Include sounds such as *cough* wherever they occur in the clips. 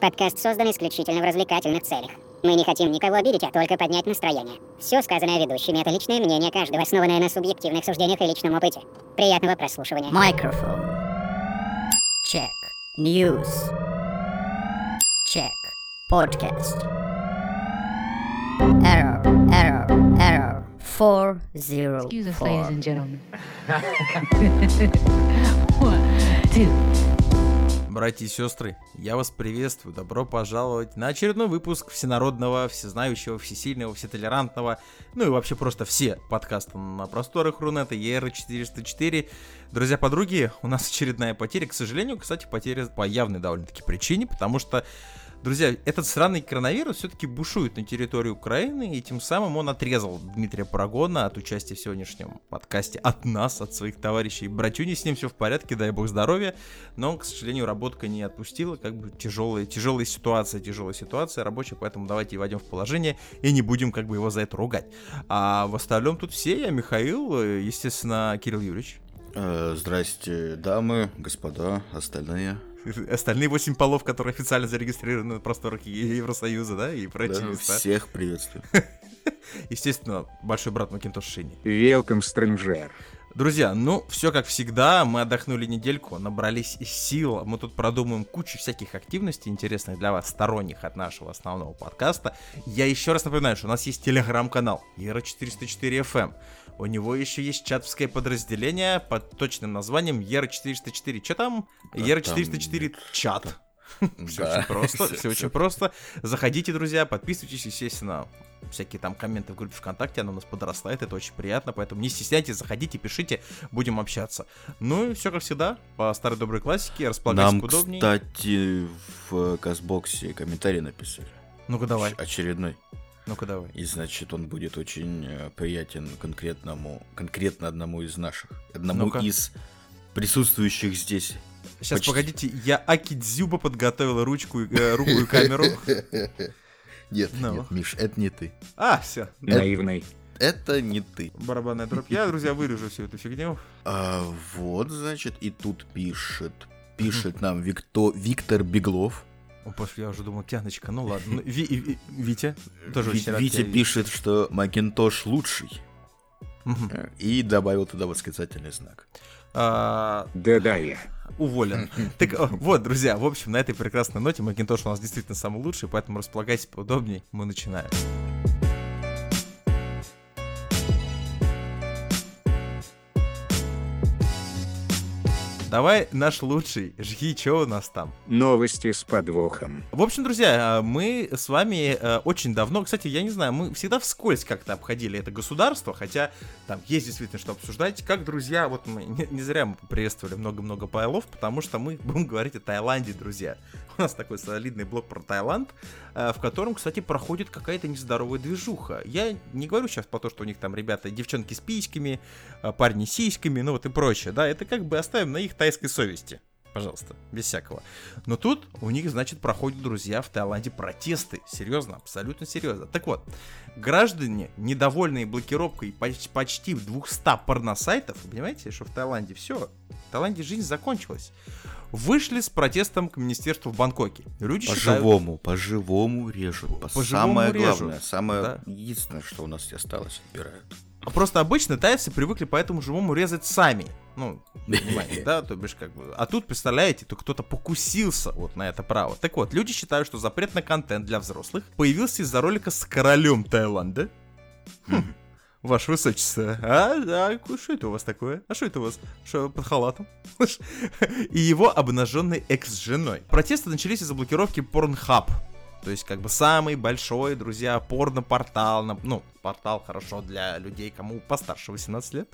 Подкаст создан исключительно в развлекательных целях. Мы не хотим никого обидеть, а только поднять настроение. Все сказанное ведущими — это личное мнение каждого, основанное на субъективных суждениях и личном опыте. Приятного прослушивания. Microphone. Check. News. Check. Podcast. Error. Error. Error. Four zero Excuse us, ladies and gentlemen. *laughs* One, two. Братья и сестры, я вас приветствую, добро пожаловать на очередной выпуск всенародного, всезнающего, всесильного, всетолерантного, ну и вообще просто все подкасты на просторах Рунета, ER404. Друзья-подруги, у нас очередная потеря, к сожалению, кстати, потеря по явной довольно-таки причине, потому что Друзья, этот странный коронавирус все-таки бушует на территории Украины, и тем самым он отрезал Дмитрия Парагона от участия в сегодняшнем подкасте от нас, от своих товарищей. Братюни, с ним все в порядке, дай бог здоровья, но, к сожалению, работка не отпустила, как бы тяжелая, тяжелая ситуация, тяжелая ситуация рабочая, поэтому давайте войдем в положение и не будем как бы его за это ругать. А в остальном тут все, я Михаил, естественно, Кирилл Юрьевич. Э, Здрасте, дамы, господа, остальные. *laughs* Остальные восемь полов, которые официально зарегистрированы на просторах Евросоюза, да, и прочие Да, места. всех приветствую. *laughs* Естественно, большой брат Макинтош Шини. Welcome, stranger. Друзья, ну, все как всегда, мы отдохнули недельку, набрались сил, мы тут продумаем кучу всяких активностей интересных для вас, сторонних от нашего основного подкаста. Я еще раз напоминаю, что у нас есть телеграм-канал Ера404FM. У него еще есть чатовское подразделение под точным названием Ера404. Че там? Ера404 чат. *laughs* Все Да. очень просто, *laughs* все очень просто. Заходите, друзья, подписывайтесь, естественно, всякие там комменты в группе ВКонтакте, она у нас подрастает, это очень приятно, поэтому не стесняйтесь, заходите, пишите, будем общаться. Ну и все как всегда, по старой доброй классике, располагайтесь Нам, удобнее. кстати, в Казбоксе комментарий написали. Ну-ка давай, Оч- Очередной. Ну-ка давай. И значит, он будет очень э, приятен конкретному, конкретно одному из наших. Одному Ну-ка. из присутствующих здесь. Сейчас, Почти. погодите, я Аки Дзюба подготовила ручку, э, руку и камеру. *laughs* Нет, Ну. нет, Миш, это не ты. А, все, Наивный. Это не ты. барабанная дробь. Я, друзья, вырежу всю эту фигню. А, вот, значит, и тут пишет. Пишет нам Викто, Виктор Беглов. О, Паш, я уже думал, тяночка, ну ладно. Ну, Ви- Ви- Витя, тоже Ви- Витя пишет, что Макинтош лучший. Э, И добавил туда восклицательный знак. А, Да-да я. уволен. *laughs* Так о, вот, друзья, в общем, на этой прекрасной ноте Макинтош у нас действительно самый лучший, поэтому располагайтесь поудобнее, мы начинаем. Давай наш лучший, жги, что у нас там? Новости с подвохом. В общем, друзья, а, мы с вами э, очень давно, кстати, я не знаю, мы всегда вскользь как-то обходили это государство, хотя там есть действительно что обсуждать. Как, друзья, вот мы *laughs* не, не зря мы приветствовали много-много пайлов, потому что мы *laughs* будем говорить о Таиланде, друзья. *laughs* У нас такой солидный блок про Таиланд, э, в котором, кстати, проходит какая-то нездоровая движуха. Я не говорю сейчас про то, что у них там ребята, девчонки с письками, э, парни с сиськами, ну вот и прочее, да, это как бы оставим на их тайской совести. Пожалуйста, без всякого. Но тут у них, значит, проходят, друзья, в Таиланде протесты. Серьезно, абсолютно серьезно. Так вот, граждане, недовольные блокировкой поч- почти 200 порносайтов, понимаете, что в Таиланде все, в Таиланде жизнь закончилась, вышли с протестом к министерству в Бангкоке. Люди считают... По-живому, по-живому режут. По По-живому самое режут, главное, самое да. единственное, что у нас осталось, отбирают. А просто обычно тайцы привыкли по этому живому резать сами. Ну, понимаете, *laughs* да, то бишь как бы. А тут, представляете, то кто-то покусился вот на это право. Так вот, люди считают, что запрет на контент для взрослых появился из-за ролика с королем Таиланда. Хм, Ваше высочество, а, а что это у вас такое? А что это у вас? Что под халатом? *laughs* И его обнаженной экс-женой. Протесты начались из-за блокировки Pornhub. То есть, как бы самый большой, друзья, порно-портал. Ну, портал хорошо для людей, кому постарше 18 лет.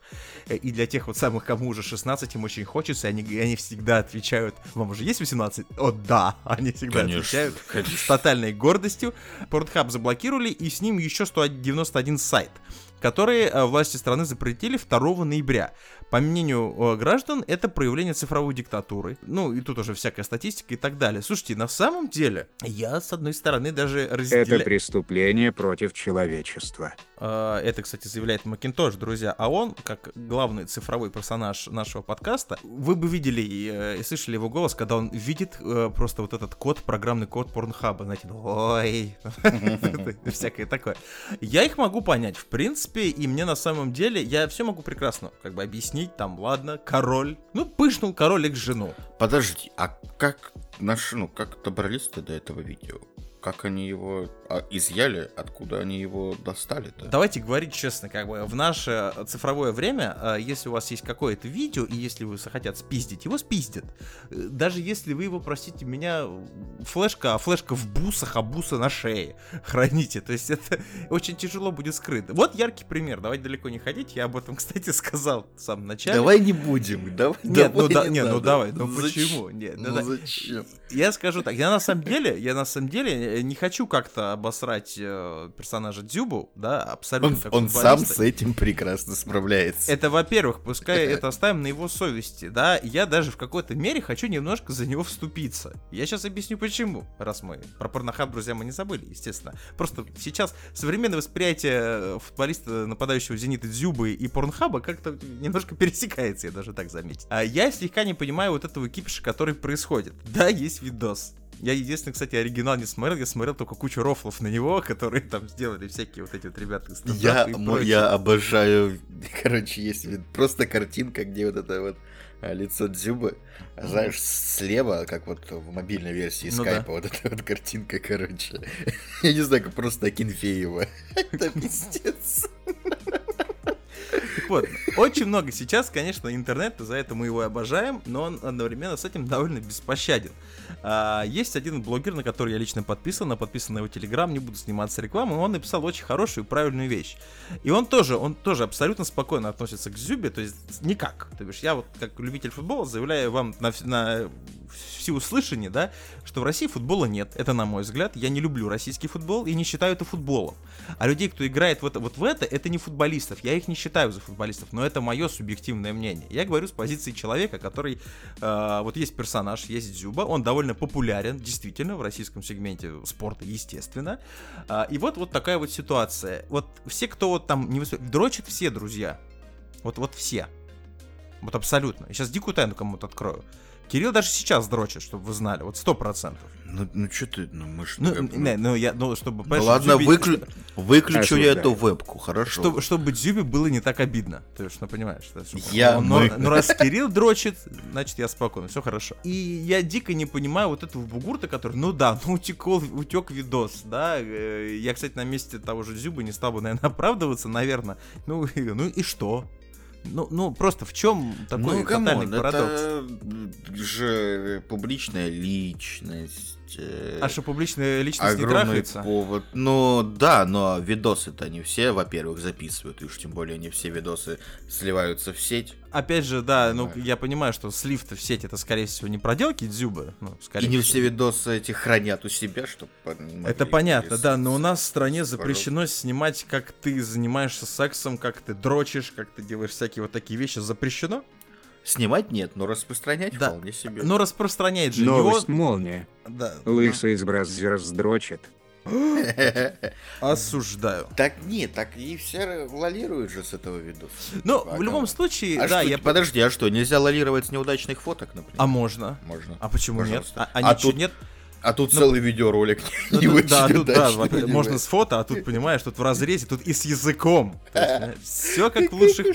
Э, И для тех вот самых, кому уже 16, им очень хочется. и Они, и они всегда отвечают, вам уже есть 18? О, да! *laughs* Они всегда Конечно, отвечают с конечно. тотальной гордостью. Pornhub заблокировали, и с ним еще 191 сайт. Которые э, власти страны запретили 2 ноября. По мнению э, граждан, это проявление цифровой диктатуры. Ну, и тут уже всякая статистика и так далее. Слушайте, на самом деле, я, с одной стороны, даже Это разделяю... преступление против человечества. Э, Это, кстати, заявляет Макинтош, друзья. А он, как главный цифровой персонаж нашего подкаста, вы бы видели и, э, и слышали его голос, когда он видит э, просто вот этот код, программный код Порнхаба. Знаете, ой, *laughs* всякое такое. Я их могу понять, в принципе, и мне на самом деле, я все могу прекрасно как бы объяснить, там, ладно, король. Ну, пышнул король их жену. Подожди, а как наши, ну, как добрались-то до этого видео? Как они его а, изъяли? Откуда они его достали-то? Давайте говорить честно, как бы в наше цифровое время, э, если у вас есть какое-то видео, и если вы захотят спиздить, его спиздят. Э, Даже если вы его, простите меня, флешка, а флешка в бусах, а бусы на шее *laughs* храните. То есть это очень тяжело будет скрыто. Вот яркий пример, давайте далеко не ходить, я об этом, *laughs* кстати, сказал в самом начале. Давай не будем, давай. Нет, ну давай да, не нет, ну давай, ну зачем? почему? Нет, ну Ну зачем? Я скажу так, я на самом деле, я на самом деле не хочу как-то обосрать э, персонажа Дзюбу, да, абсолютно Он, он сам с этим прекрасно справляется. Это, во-первых, пускай *laughs* это оставим на его совести, да. Я даже в какой-то мере хочу немножко за него вступиться. Я сейчас объясню почему, раз мы про порнохаб, друзья, мы не забыли, естественно. Просто сейчас современное восприятие э, футболиста, нападающего Зенита Дзюбы и порнхаба как-то немножко *laughs* пересекается, я даже так заметил. А я слегка не понимаю вот этого кипиша, который происходит. Да, есть видос. Я единственный, кстати, оригинал не смотрел, я смотрел только кучу рофлов на него, *laughs* которые там сделали всякие вот эти вот ребята из Я, я обожаю, *laughs* короче, есть просто картинка, где вот это вот а, лицо Дзюбы, а знаешь, слева, как вот в мобильной версии Ну скайпа, вот эта вот картинка, короче. *laughs* Я не знаю, как просто Акинфеева. Это пиздец. Так вот, очень много сейчас, конечно, интернета, за это мы его и обожаем, но он одновременно с этим довольно беспощаден. А, есть один блогер, на который я лично подписан, на подписан на его телеграм, не буду сниматься рекламой, он написал очень хорошую и правильную вещь. И он тоже, он тоже абсолютно спокойно относится к Зюбе, то есть никак. То бишь, я вот как любитель футбола заявляю вам на, на всеуслышание, да, что в России футбола нет. Это на мой взгляд. Я не люблю российский футбол и не считаю это футболом. А людей, кто играет вот, вот в это, это не футболистов. Я их не считаю за футболистов, но это мое субъективное мнение. Я говорю с позиции человека, который... э, вот есть персонаж, есть Дзюба, он довольно популярен, действительно, в российском сегменте спорта, естественно. А, и вот, вот такая вот ситуация. Вот все, кто вот там не выступ- дрочат все, друзья. Вот, вот все. Вот абсолютно. Я сейчас дикую тайну кому-то открою. Кирилл даже сейчас дрочит, чтобы вы знали, вот сто процентов. Ну, ну что ты, ну мы ж... Ну, как не, ну я, ну чтобы... Ну ладно, Дзюбе- выклю- выключу я Осуждаю. эту вебку, хорошо. Чтобы, чтобы Дзюбе было не так обидно. То есть, ну понимаешь, да, чтобы- Я ну, мы- ну, ну, раз Кирилл дрочит, значит я спокойно, все хорошо. И я дико не понимаю вот этого бугурта, который, ну да, ну утекол, утек видос, да. э, Я, кстати, на месте того же Дзюбы не стал бы, наверное, оправдываться, наверное. Ну, ну и что? Ну, ну просто в чем такой ну, фатальный come on, парадокс? это же публичная личность. э, А что публичная личность не огромный трахается? повод. Ну да, но видосы-то не все, во-первых, записывают, и уж тем более не все видосы сливаются в сеть. Опять же, да, ну я понимаю, что слив-то в сеть это, скорее всего, не проделки Дзюбы. Ну, скорее и не всего. все видосы эти хранят у себя, чтобы... Это понятно, да, но у нас в стране запрещено снимать, как ты занимаешься сексом, как ты дрочишь, как ты делаешь всякие вот такие вещи. Запрещено? Снимать нет, но распространять Да. вполне себе. Но распространяет же Новость его... молния. Да, Лысый из Браззера сдрочит. *laughs* осуждаю. Так нет, так и все лолируют же с этого видоса. А в любом случае, А да, что, я... подожди, а что, нельзя лолировать с неудачных фоток, например? А можно? Можно. А почему Пожалуйста. нет? А, А ничего тут нет? А тут Ну, целый видеоролик Ну, *laughs* не тут- да, тут, да, удачный, во- понимаешь? можно с фото, а тут, понимаешь, тут в разрезе, тут и с языком. Все *laughs* как в лучших...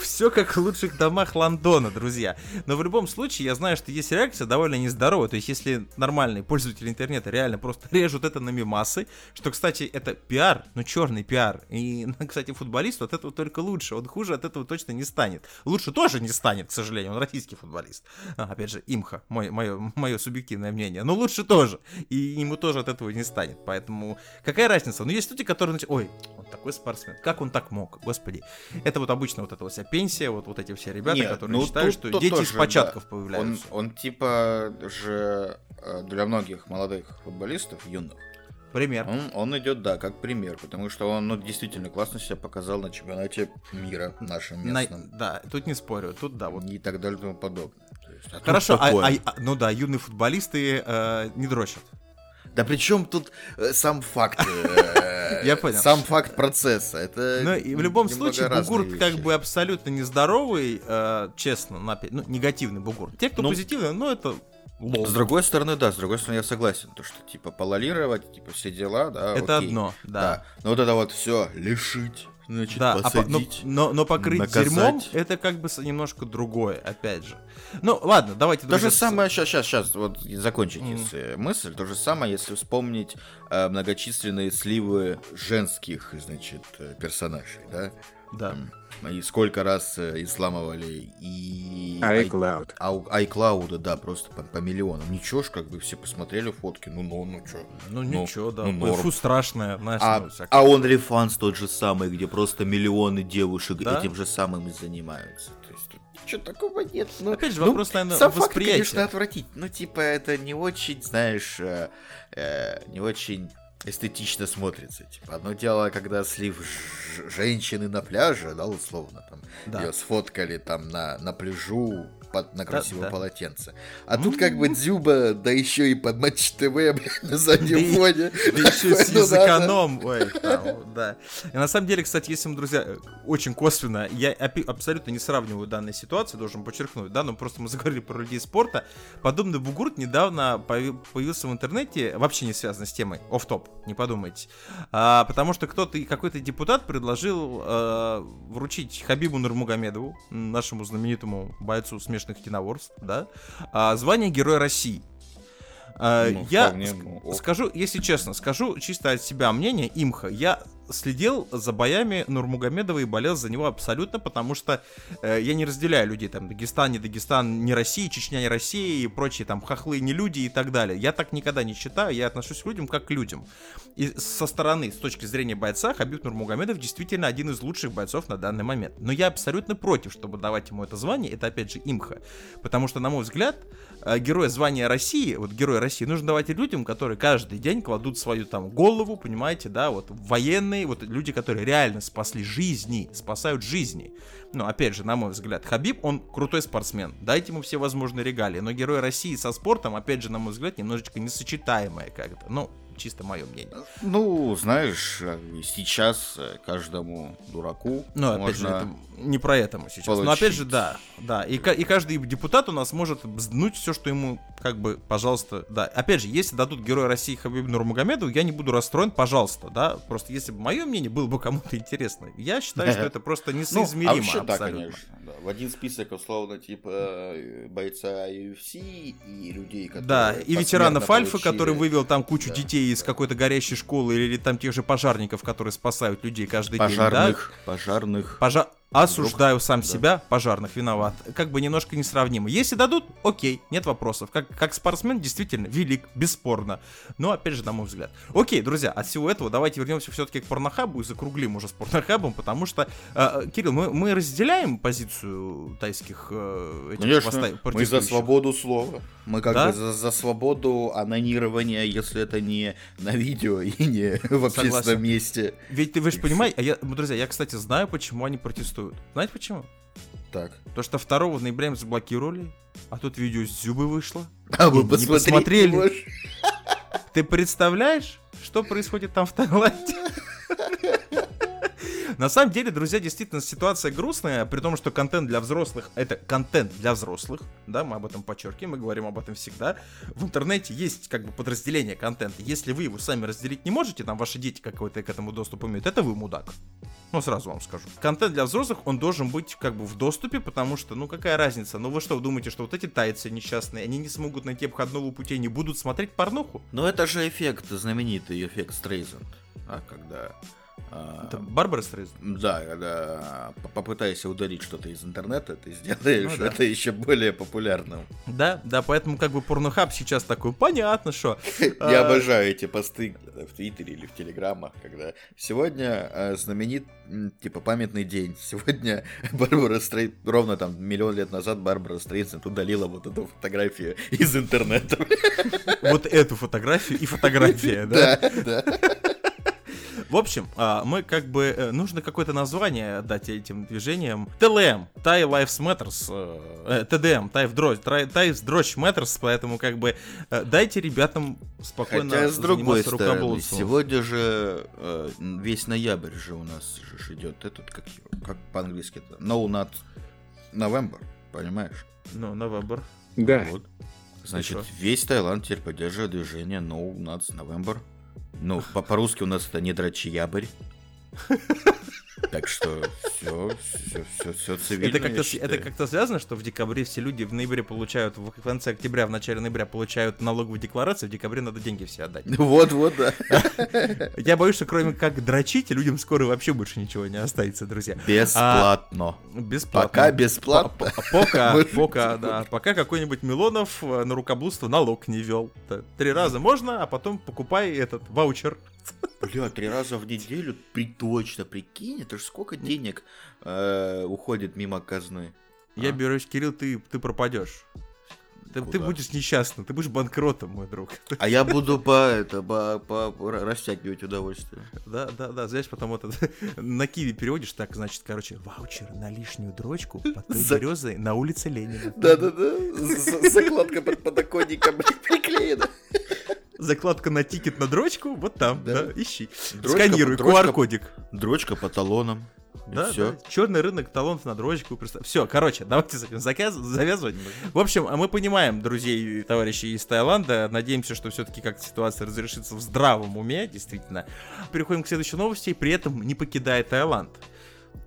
Все как в лучших домах Лондона, друзья. Но в любом случае, я знаю, что есть реакция довольно нездоровая. То есть, если нормальные пользователи интернета реально просто *laughs* режут это на мемасы, что, кстати, это пиар, но черный пиар. И, ну, кстати, футболист от этого только лучше. Он хуже от этого точно не станет. Лучше тоже не станет, к сожалению. Он российский футболист. А, опять же, имха, мое, мое, мое субъективное мнение. Но лучше тоже. И ему тоже от этого не станет. Поэтому какая разница? Ну, есть люди, которые... Ой, он такой спортсмен. Как он так мог? Господи. Это вот обычно вот эта вот вся пенсия, вот, вот эти все ребята, Нет, которые ну считают, тут- что дети из тоже, початков да. Он, появляются. он типа же э, для многих молодых футболистов, юных, Пример. Он, он идет, да, как пример, потому что он ну, действительно классно себя показал на чемпионате мира нашем На- местном. Да, тут не спорю, тут да, вот. И так далее и тому подобное. Есть, а Хорошо, а- а- а- ну да, юные футболисты э, не дрочат. Да при чем тут э, сам факт? э, *laughs* Я понял. Сам факт процесса. Это Ну и в любом случае разные бугур как вещи. бы абсолютно нездоровый, э, честно, напи- ну, негативный бугур. Те, кто Ну, позитивный, ну это лол. С другой стороны, да, с другой стороны, я согласен. То, что типа пололировать, типа все дела, да. Это окей. одно, да. Да. Но вот это вот все лишить, значит, Да, а но, посадить. но, но покрыть наказать. дерьмом это как бы немножко другое, опять же. Ну, ладно, давайте, То же самое, сейчас, сейчас, сейчас, вот закончить Мгм. если мысль, то же самое, если вспомнить э, многочисленные сливы женских, значит, э, персонажей, да? Да. И сколько раз э, изламывали и... iCloud. Ау- iCloud, да, просто по, по миллионам. Ничего ж, как бы все посмотрели фотки, ну, ну, ну, чё. Ну, ничего, да. ну, норм. Фу, страшное, знаешь, А, ну, а OnlyFans тот же самый, где просто миллионы девушек Да? этим же самым и занимаются. То есть тут ничего такого нет. Ну, Опять же, ну, вопрос, наверное, сам факт, восприятия. конечно, отвратить. Ну, типа, это не очень, знаешь, э, э, не очень эстетично смотрится. Типа, одно дело, когда слив женщины на пляже, да, условно, там, Да. ее сфоткали там на, на пляжу под, на красивом да. полотенце. А тут как бы Дзюба, да еще и под Матч ТВ, *laughs* блядь, на заднем фоне. Да еще *laughs* с Ну. Ой, там, да. И на самом деле, кстати, если мы, друзья, э, очень косвенно, я абсолютно не сравниваю данные ситуации, должен подчеркнуть, да, но просто мы *laughs* заговорили про людей спорта. Подобный бугурт недавно появи- появился в интернете, вообще не связано с темой, оф топ не подумайте. А, потому что кто-то, какой-то депутат предложил э, вручить Хабибу Нурмагомедову, нашему знаменитому бойцу смешных единоборств, да, а, звание Героя России. А, Ну, я вполне, ск- ну, ок. скажу, если честно, скажу чисто от себя мнение, имха, я следил за боями Нурмагомедова и болел за него абсолютно, потому что э, я не разделяю людей, там, Дагестан, не Дагестан, не Россия, Чечня, не Россия и прочие там хохлы, не люди и так далее. Я так никогда не считаю, я отношусь к людям как к людям. И со стороны, с точки зрения бойца, Хабиб Нурмагомедов действительно один из лучших бойцов на данный момент. Но я абсолютно против, чтобы давать ему это звание, это опять же имха. Потому что, на мой взгляд, э, героя звания России, вот героя России, нужно давать людям, которые каждый день кладут свою там голову, понимаете, да, вот военные, вот люди, которые реально спасли жизни, спасают жизни. Ну, опять же, на мой взгляд, Хабиб, он крутой спортсмен, дайте ему все возможные регалии, но герой России со спортом, опять же, на мой взгляд, немножечко несочетаемое как-то, ну, чисто мое мнение. Ну, знаешь, э, сейчас э, каждому дураку Ну, опять можно... же, это не про это мы сейчас. Но получить. опять же, да, да. И, и каждый депутат у нас может бзднуть все, что ему, как бы, пожалуйста, да. Опять же, если дадут Героя России Хабибу Нурмагомедову, я не буду расстроен, пожалуйста, да. Просто если бы мое мнение было бы кому-то интересно, я считаю, что *laughs* это просто Ну, несоизмеримо а вообще, да, абсолютно. конечно. да. В один список, условно, типа э, бойца UFC и людей, которые... Да, и ветеранов Альфы, получили- который вывел там кучу Да. детей из какой-то горящей школы, или там тех же пожарников, которые спасают людей каждый день, да. Пожарных, пожарных. Пожа... Осуждаю сам себя, пожарных виноват. Как бы немножко несравнимо. Если дадут, окей, нет вопросов. Как, как спортсмен действительно велик, бесспорно. Но опять же, на мой взгляд. Окей, друзья, от всего этого давайте вернемся все-таки к порнохабу и закруглим уже с порнохабом, потому что, э, Кирилл, мы, мы разделяем позицию тайских э, этих Конечно, мы за свободу слова. Мы как Да? бы за, за свободу анонирования, если это не на видео и не *laughs* в общественном Согласен. месте. Ведь ты, вы же понимаете, а я, друзья, я, кстати, знаю, почему они протестуют. Знаете почему? Так. То, что 2 ноября заблокировали, а тут видео с Зюбы вышло. А вы посмотрели? Ты представляешь, что происходит там в Таиланде? *laughs* На самом деле, друзья, действительно ситуация грустная, при том, что контент для взрослых это контент для взрослых, да, мы об этом подчеркиваем, мы говорим об этом всегда. В интернете есть как бы подразделение контента. Если вы его сами разделить не можете, там ваши дети какой-то к этому доступ имеют, это вы мудак. Ну, сразу вам скажу. Контент для взрослых, он должен быть как бы в доступе, потому что, ну, какая разница? Ну, вы что, думаете, что вот эти тайцы несчастные, они не смогут найти обходного пути, не будут смотреть порнуху? Ну это же эффект, знаменитый эффект Стрейзанд. А когда Это Барбара Стрейзен? Да, когда по- попытайся удалить что-то из интернета, ты сделаешь Ну да. это еще более популярным. Да, да, поэтому как бы порнохаб сейчас такой, понятно, что. *laughs* Я А, обожаю эти посты в Твиттере или в Телеграмах, когда сегодня э, знаменит, типа, памятный день. *laughs* Сегодня Барбара Стрейт, ровно там миллион лет назад Барбара Стрейсент удалила вот эту фотографию из интернета. *laughs* Вот эту фотографию и фотография, да? Да, да. В общем, а, мы как бы... э, Нужно какое-то название дать этим движениям. ТЛМ, Thai Lives Matters, э, э, ТДМ, Thai Drosh Matters, поэтому как бы дайте ребятам спокойно Хотя, с другой стороны, сегодня же весь ноябрь же у нас же идет этот, как, как по-английски это, No Not November, понимаешь? Ну, Новембр. Да. Вот. Значит, весь Таиланд теперь поддерживает движение No Nuts November. Ну, по- по-русски у нас это не дрочиябрь. *laughs* Так что все, все, все, все цивильно. Это как-то, это как-то связано, что в декабре все люди в ноябре получают, в конце октября, в начале ноября получают налоговую декларацию, в декабре надо деньги все отдать. *laughs* Вот, вот, да. *laughs* Я боюсь, что кроме как дрочить, людям скоро вообще больше ничего не останется, друзья. Бесплатно. Бесплатно. Пока бесплатно. Пока, *laughs* пока, да. Пока какой-нибудь Милонов э, на рукоблудство налог не вел. Три раза можно, а потом покупай этот ваучер. Бля, три раза в неделю, при точно, прикинь, это же сколько денег э, уходит мимо казны. Я А? берусь, Кирилл, ты, ты пропадешь. Ты, ты будешь несчастным, ты будешь банкротом, мой друг. *laughs* А я буду по, это, по, по- ра- растягивать удовольствие. Да, да, да, знаешь, потом это, *laughs* на Киви переводишь, так, значит, короче, ваучер на лишнюю дрочку под той За- березой на улице Ленина. Да-да-да, з- закладка под подоконником приклеена. *laughs* Закладка на тикет на дрочку, вот там, Да. да, ищи. Дрочка Сканируй, QR-кодик. Дрочка по талонам. Да, все. Черный рынок, талон на дрочку. Все, короче, давайте с этим заказ- завязывать. В общем, мы понимаем, друзей и товарищи из Таиланда. Надеемся, что все-таки как-то ситуация разрешится в здравом уме, действительно. Переходим к следующей новости, при этом не покидая Таиланд.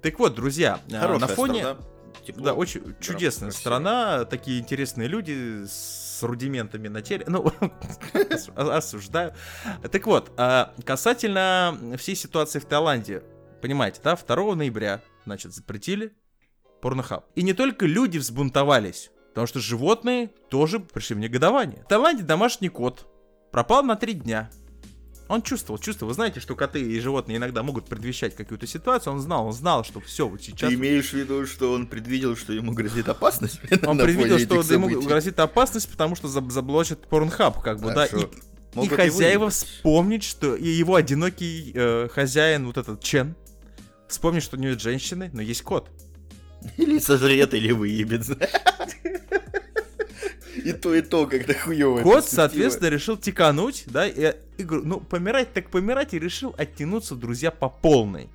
Так вот, друзья, а, Хорошая на фоне... страна, тепло, Да, очень чудесная страна, такие интересные люди с рудиментами на теле. Ну, *laughs* осу- осуждаю. Так вот, а, касательно всей ситуации в Таиланде, понимаете, да, 2 ноября, значит, запретили порнохаб. И не только люди взбунтовались, потому что животные тоже пришли в негодование. В Таиланде домашний кот пропал на три дня. Он чувствовал, чувствовал. Вы знаете, что коты и животные иногда могут предвещать какую-то ситуацию. Он знал, он знал, что все, вот сейчас... Ты имеешь в виду, что он предвидел, что ему грозит опасность? *laughs* Он предвидел, что ему грозит опасность, потому что заб- заблочат порнхаб, как бы, да. И, хозяева вспомнить, что и его одинокий э, хозяин, вот этот Чен, вспомнит, что у него нет женщины, но есть кот. *laughs* Или сожрет, или выебет. *laughs* И то, и то, когда хуёво. Кот, соответственно, решил тикануть, да, и, и говорю, ну, помирать так помирать, и решил оттянуться, друзья, по полной.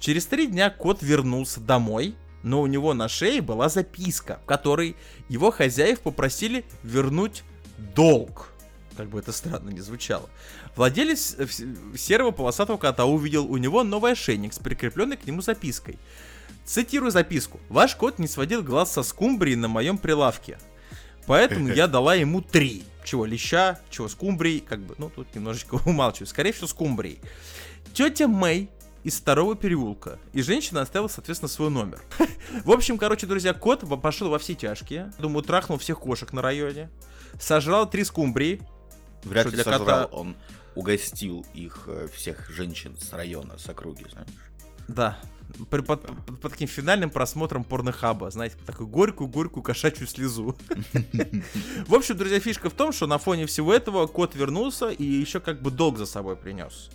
Через три дня кот вернулся домой, но у него на шее была записка, в которой его хозяев попросили вернуть долг. Как бы это странно не звучало. Владелец э, серого полосатого кота увидел у него новый ошейник с прикрепленной к нему запиской. Цитирую записку. «Ваш кот не сводил глаз со скумбрии на моем прилавке. Поэтому *laughs* я дала ему три. Чего, леща, чего, скумбрий, как бы, ну, тут немножечко *laughs* умалчиваю. Скорее всего, скумбрий. Тетя Мэй из второго переулка. И женщина оставила, соответственно, свой номер. *laughs* В общем, короче, друзья, кот пошел во все тяжкие. Думаю, трахнул всех кошек на районе. Сожрал три скумбрии. Вряд ли для сожрал, кота- он угостил их, э, всех женщин с района, с округи, знаешь. Да. При- под, под- под таким финальным просмотром порнохаба, знаете, такую горькую-горькую кошачью слезу. В общем, друзья, фишка в том, что на фоне всего этого кот вернулся и еще как бы долг за собой принес.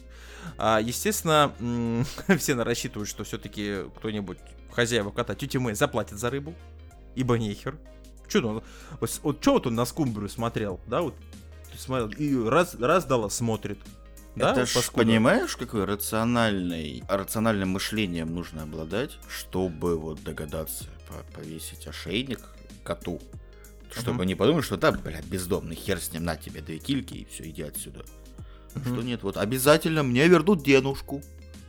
А, естественно, *laughs* все рассчитывают, что все-таки кто-нибудь, хозяева кота, тетя Мэй, заплатит за рыбу, ибо нехер. Че он, вот, вот вот он на скумбрию смотрел, да, вот, смотрел, и раз, раз дала, смотрит. Да, Это ж, паскуда. понимаешь, какой рациональный, рациональным мышлением нужно обладать, чтобы вот догадаться по- повесить ошейник коту. Чтобы Мгм. не подумать, что да, блядь, бездомный, хер с ним, на тебе две кильки и все, иди отсюда. Что Мгм. нет, вот обязательно мне вернут денушку.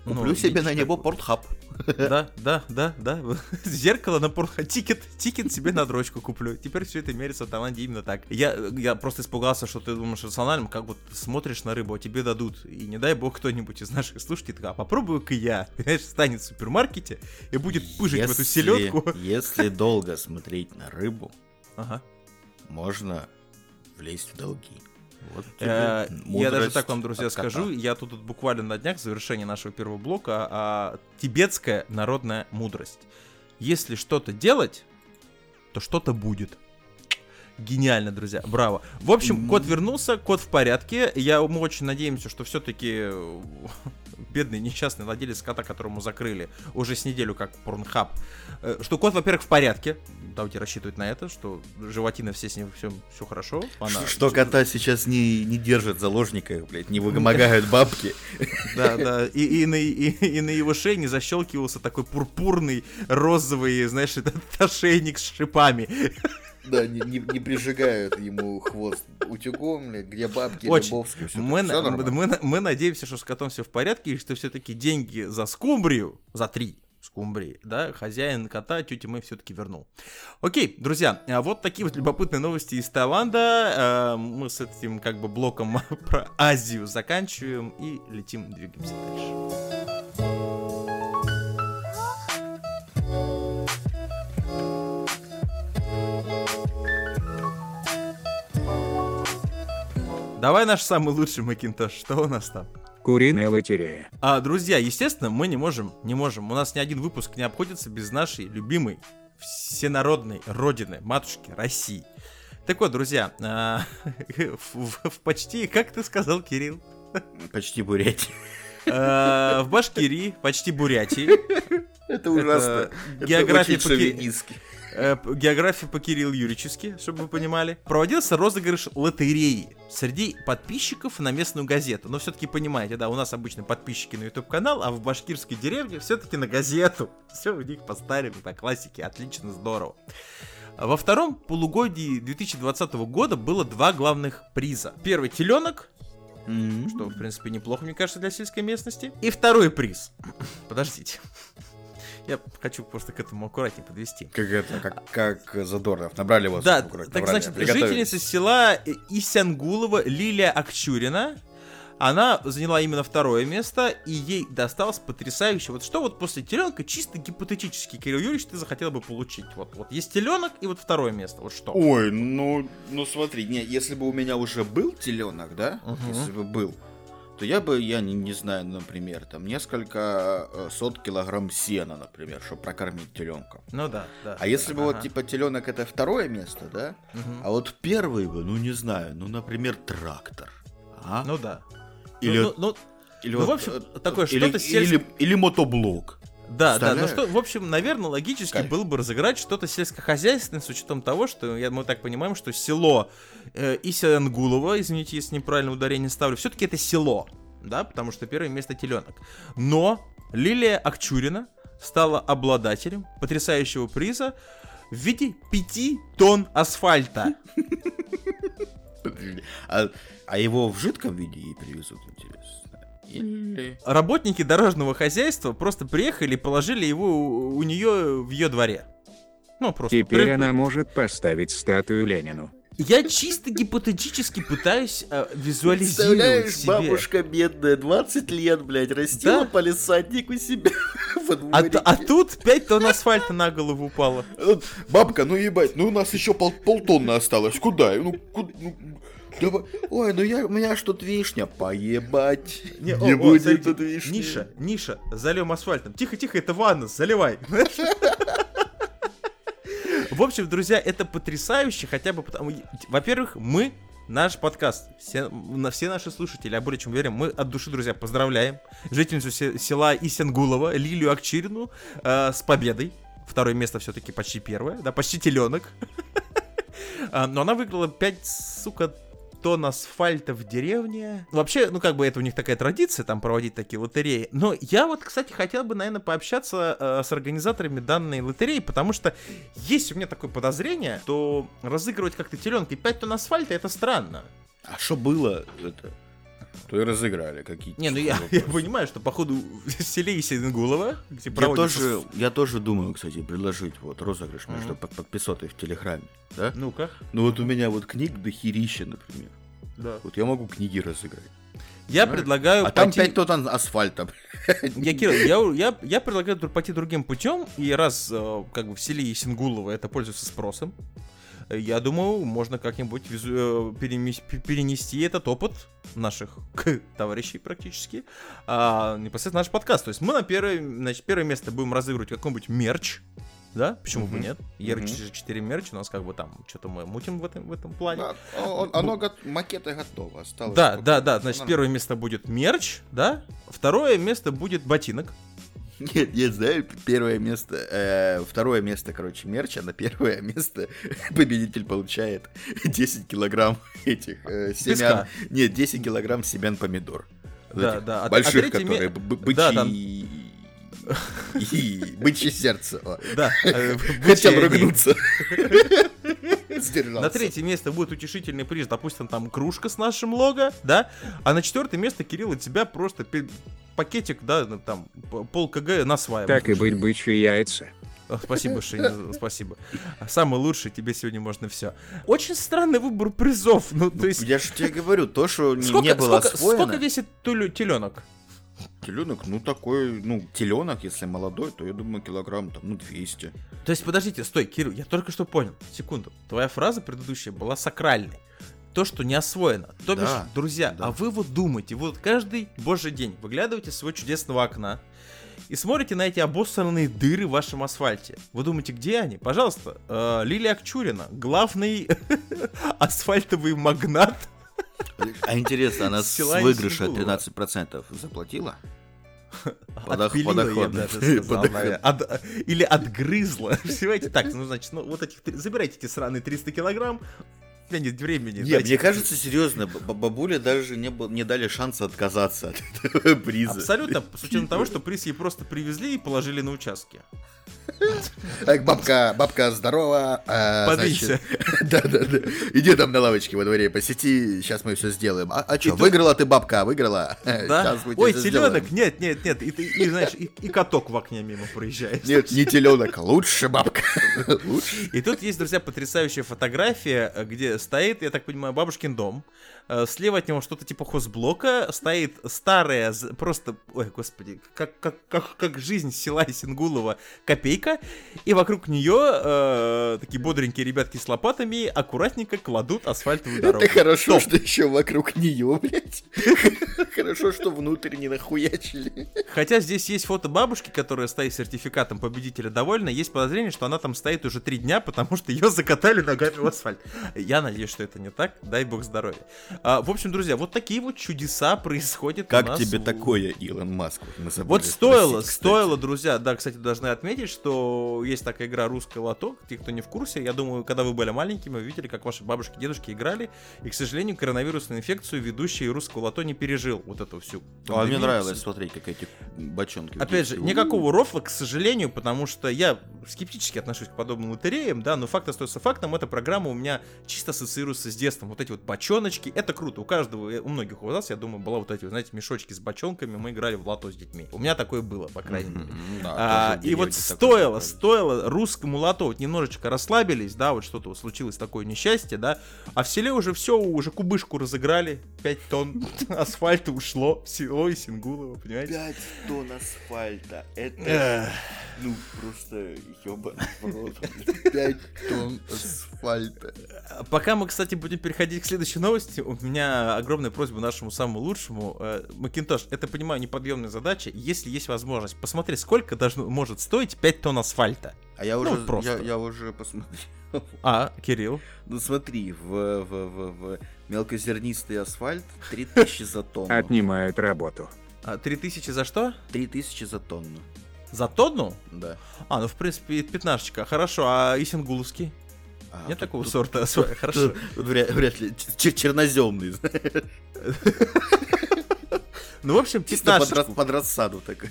Куплю Ну, себе на него портхаб. *laughs* Да, да, да, да. *laughs* Зеркало на порт... Тикет, тикет себе на дрочку куплю. Теперь все это мерится в Таиланде именно так. Я, я просто испугался, что ты думаешь рациональным, как вот смотришь на рыбу, а тебе дадут. И не дай бог кто-нибудь из наших слушателей, а попробую-ка я. *laughs* Понимаешь, встанет в супермаркете и будет пыжить в эту Если- селедку. Если долго смотреть на рыбу, Ага. можно влезть в долги. Вот тебе Э, Я даже так вам, друзья, скажу. Я тут вот буквально на днях, в завершении нашего первого блока, а, тибетская народная мудрость. Если что-то делать, то что-то будет. Гениально, друзья, браво. В общем, кот вернулся, кот в порядке. Я, мы очень надеемся, что все-таки бедный несчастный владелец кота, которому закрыли уже с неделю как порнхаб, э, что кот, во-первых, в порядке. Давайте рассчитывать на это, что животина все с ним все, все хорошо. Она- Что кота сейчас не, не держат в заложниках, блядь, не вымогают *laughs* бабки. Да, *laughs* да. И, и, на, и, и на его шее не защелкивался такой пурпурный, розовый, знаешь, этот ошейник с шипами. *laughs* Да, не, не- не прижигают ему хвост утюгом, где бабки, Очень. Лебовский, всё Мы, так- всё на- мы, мы надеемся, что с котом все в порядке, и что все-таки деньги за скумбрию, за три скумбрии, да, хозяин кота, тетя мы все-таки вернул. Окей, друзья, а вот такие вот любопытные новости из Таиланда. Э, Мы с этим как бы блоком *laughs* про Азию заканчиваем и летим, двигаемся дальше. Давай наш самый лучший Макинтош, что у нас там? Куриная лотерея. А, друзья, естественно, мы не можем, не можем. У нас ни один выпуск не обходится без нашей любимой всенародной родины, матушки России. Так вот, друзья, а, *laughs* в, в- в почти, как ты сказал, Кирилл, Почти Бурятия. А, в Башкирии, почти Бурятии, Это ужасно. Это география очень по Ки- шовинистски. Э, география по Кирилл Юрически, чтобы вы понимали, проводился розыгрыш лотереи среди подписчиков на местную газету. Но все-таки понимаете, да, у нас обычно подписчики на YouTube канал, а в башкирской деревне все-таки на газету. *laughs* Все у них по старым, по классике, отлично, здорово. Во втором полугодии 2020 года было два главных приза. Первый теленок, М. что, в принципе, неплохо, мне кажется, для сельской местности. И второй приз. *laughs* Подождите. Я хочу просто к этому аккуратнее подвести. Как это, как, как Задорнов. Набрали вас. Да, так набрали, значит, жительница села Исянгулова Лилия Акчурина, она заняла именно второе место, и ей досталось потрясающе. Вот что вот после теленка, чисто гипотетически, Кирилл Юрьевич, ты захотел бы получить? Вот, вот есть теленок и вот второе место. Вот что? Ой, ну, ну смотри, не, если бы у меня уже был теленок, да, Мгм. если бы был, то я бы, я не, не знаю, например, там несколько э, сот килограмм сена, например, чтобы прокормить теленка. Ну да, да. А если бы Ага. вот типа теленок это второе место, да, Мгм. а вот первый бы, ну не знаю, ну например трактор, а? Ну да. или, Ну, ну, или ну, вот, в общем, э, такое или, что-то сельск- или, или мотоблок. Да, да, ну что, в общем, наверное, логически Кайф. было бы разыграть что-то сельскохозяйственное с учетом того, что я, мы так понимаем, что село э, Исянгулово, извините, если неправильно ударение ставлю, все-таки это село, да, потому что первое место теленок. Но Лилия Акчурина стала обладателем потрясающего приза в виде 5 тонн асфальта. *laughs* А, а его в жидком виде ей привезут, интересно? Или... Работники дорожного хозяйства просто приехали и положили его у, у нее в ее дворе. Ну, просто. Теперь при- она может поставить статую Ленину. Я чисто гипотетически пытаюсь э, визуализировать Представляешь, себе. бабушка бедная, 20 лет, блядь, растила Да. полисадник у себя *laughs* во А, а тут 5 тонн асфальта на голову упало. Э, Бабка, ну ебать, ну у нас еще пол, полтонны осталось. Куда? Ну, ку- ну. Ой, ну я, у меня ж тут вишня. Поебать. Не, Не о, будет смотрите, тут вишни. Ниша, Ниша, зальем асфальтом. Тихо, тихо, это ванна, заливай. В общем, друзья, это потрясающе, хотя бы потому... Во-первых, мы, наш подкаст, все, на все наши слушатели, я более чем уверен, мы от души, друзья, поздравляем жительницу се- села Исенгулова, Лилию Акчирину, э, с победой. Второе место все-таки почти первое, да, почти теленок. А, *laughs* Но она выиграла 5, сука, тонн асфальта в деревне. Вообще, ну как бы это у них такая традиция, там проводить такие лотереи. Но я вот, кстати, хотел бы, наверное, пообщаться э, с организаторами данной лотереи, потому что есть у меня такое подозрение, что разыгрывать как-то теленкой 5 тонн асфальта это странно. А что было это? То и разыграли. Какие Не, ну я, *laughs* я понимаю, что походу в селе Есенгулова, где Я проводится... тоже, я тоже думаю, кстати, предложить вот розыгрыш между Мгм. под- подписотой в Телеграме, да? Ну-ка, Ну вот у меня вот книг дохерища, например. да. Вот я могу книги разыграть. Я Понимаешь? предлагаю А там пойти- 5 тонн асфальта. *laughs* Я, Кирилл, я, я, я предлагаю пойти другим путем, и раз э, как бы в селе Есенгулово это пользуется спросом, я думаю, можно как-нибудь визу- э, перемес- пе- перенести этот опыт наших *laughs* товарищей практически, а, непосредственно наш подкаст. То есть мы на первое, значит, первое место будем разыгрывать какой-нибудь мерч, да? Почему бы Мгм. нет? ER4 мерч, у нас как бы там что-то мы мутим в этом, в этом плане. Да, он- Оно го- макеты готово. Осталось Да, да, да. Значит, первое место будет мерч, да? Второе место будет ботинок. Нет, нет, знаешь, первое место, э, второе место, короче, мерча, на первое место *laughs* победитель получает 10 килограмм этих э, семян. Песка. Нет, 10 килограмм семян помидор. Да, да. А- а Больших, третье которые ме- бычьи Да, там- и... бычье сердце. Да. э, Хотел бычьи *laughs* На третье место будет утешительный приз, допустим, там кружка с нашим лого, да? А на четвертое место, Кирилл, от тебя просто пакетик, да, ну, там, пол кг на сваем. Так и быть бычьи яйца. Спасибо, Шейна, спасибо. Самый лучший, тебе сегодня можно все. Очень странный выбор призов. Ну, то есть, Я же тебе говорю, то, что не- сколько, не было сколько, освоено... сколько весит теленок? Теленок, ну такой, ну, теленок, если молодой, то я думаю, килограмм там, ну, 200. То есть, подождите, стой, Кирилл, я только что понял. Секунду. Твоя фраза предыдущая была сакральной. То, что не освоено. То бишь, Да, друзья, да. а вы вот думаете, вот каждый божий день выглядываете из своего чудесного окна и смотрите на эти обоссанные дыры в вашем асфальте. Вы думаете, где они? Пожалуйста, э, Лилия Акчурина, главный *laughs* асфальтовый магнат. А интересно, она с выигрыша Есенгулова. 13% заплатила? *laughs* Подох- Отпилила, я подоходный. даже сказал, *laughs* Подоходный. наверное. От- или отгрызла. *laughs* Понимаете, так, ну, значит, ну, вот этих, забирайте эти сраные 300 килограмм, меня нет времени. Не, дайте мне кажется, серьезно, бабуле даже не, был- не дали шанса отказаться от этого *laughs* приза. Абсолютно, с учетом того, что приз ей просто привезли и положили на участке. Так, бабка, бабка, здорово. а, Подвинься. значит, *laughs* Да-да-да. Иди там на лавочке во дворе посети, сейчас мы все сделаем. А, а что, выиграла ты, бабка, выиграла? *laughs* Да? Ой, теленок, нет, нет, нет. И, ты- и, знаешь, и, и каток в окне мимо проезжает. Нет, не теленок, лучше бабка. Лучше. И тут есть, друзья, потрясающая фотография, э, стоит, я так понимаю, бабушкин дом. Э, Слева от него что-то типа хозблока. Стоит старая, просто, ой, господи, как, как, как, как жизнь села Сингулова копейка. И вокруг нее э, такие бодренькие ребятки с лопатами аккуратненько кладут асфальтовую дорогу. Это хорошо, Стоп. что еще вокруг нее, блядь. *laughs* Хорошо, что внутрь не нахуячили. Хотя здесь есть фото бабушки, которая стоит с сертификатом победителя довольна. Есть подозрение, что она там стоит уже три дня, потому что ее закатали ногами в асфальт. Я надеюсь, что это не так. Дай бог здоровья. А, в общем, друзья, вот такие вот чудеса происходят у Как нас тебе в- такое, Илон Маск? Мы забыли Вот стоило, спросить, стоило, друзья, да, кстати, должны отметить, что есть такая игра «Русское лото», те, кто не в курсе, я думаю, когда вы были маленькими, вы видели, как ваши бабушки, дедушки играли, и, к сожалению, коронавирусную инфекцию ведущий «Русского лото» не пережил вот эту всю А мне нравилось смотреть, как эти бочонки. Опять же, никакого рофла, к сожалению, потому что я скептически отношусь к подобным лотереям, да, но факт остается фактом, эта программа у меня чисто ассоциируется с детством. Вот эти вот бочоночки, это круто. У каждого, э, у многих у вас, я думаю, была вот эти, вот, знаете, мешочки с бочонками, мы играли в лото с детьми. У меня такое было, по крайней мере. Да, А, и вот стоило, стоило русскому лото вот немножечко расслабились, да, вот что-то случилось такое несчастье, да, а в селе уже все, уже кубышку разыграли, 5 тонн *laughs* асфальта ушло в село и Сингулово, понимаете? 5 тонн асфальта. Это, ну, просто рот. *laughs* 5 тонн асфальта. Пока мы, кстати, будем переходить к следующей новости, у меня огромная просьба нашему самому лучшему. Э, Макинтош, это, понимаю, неподъемная задача. Если есть возможность, посмотри, сколько должно, может стоить 5 тонн асфальта. А я Ну, уже, просто. я, я уже посмотрел. А, Кирилл? Ну смотри, в, в, в, в мелкозернистый асфальт 3000 за тонну. Отнимает работу. А, 3000 за что? 3000 за тонну, За тонну? да. А, ну, в принципе, пятнашечка. Хорошо, а Исингуловский? А, Нет тут- такого тут- сорта асфальта? Хорошо. тут вряд, вряд ли чер- черноземный, Ну, в общем, *laughs* чисто под, под рассаду такой.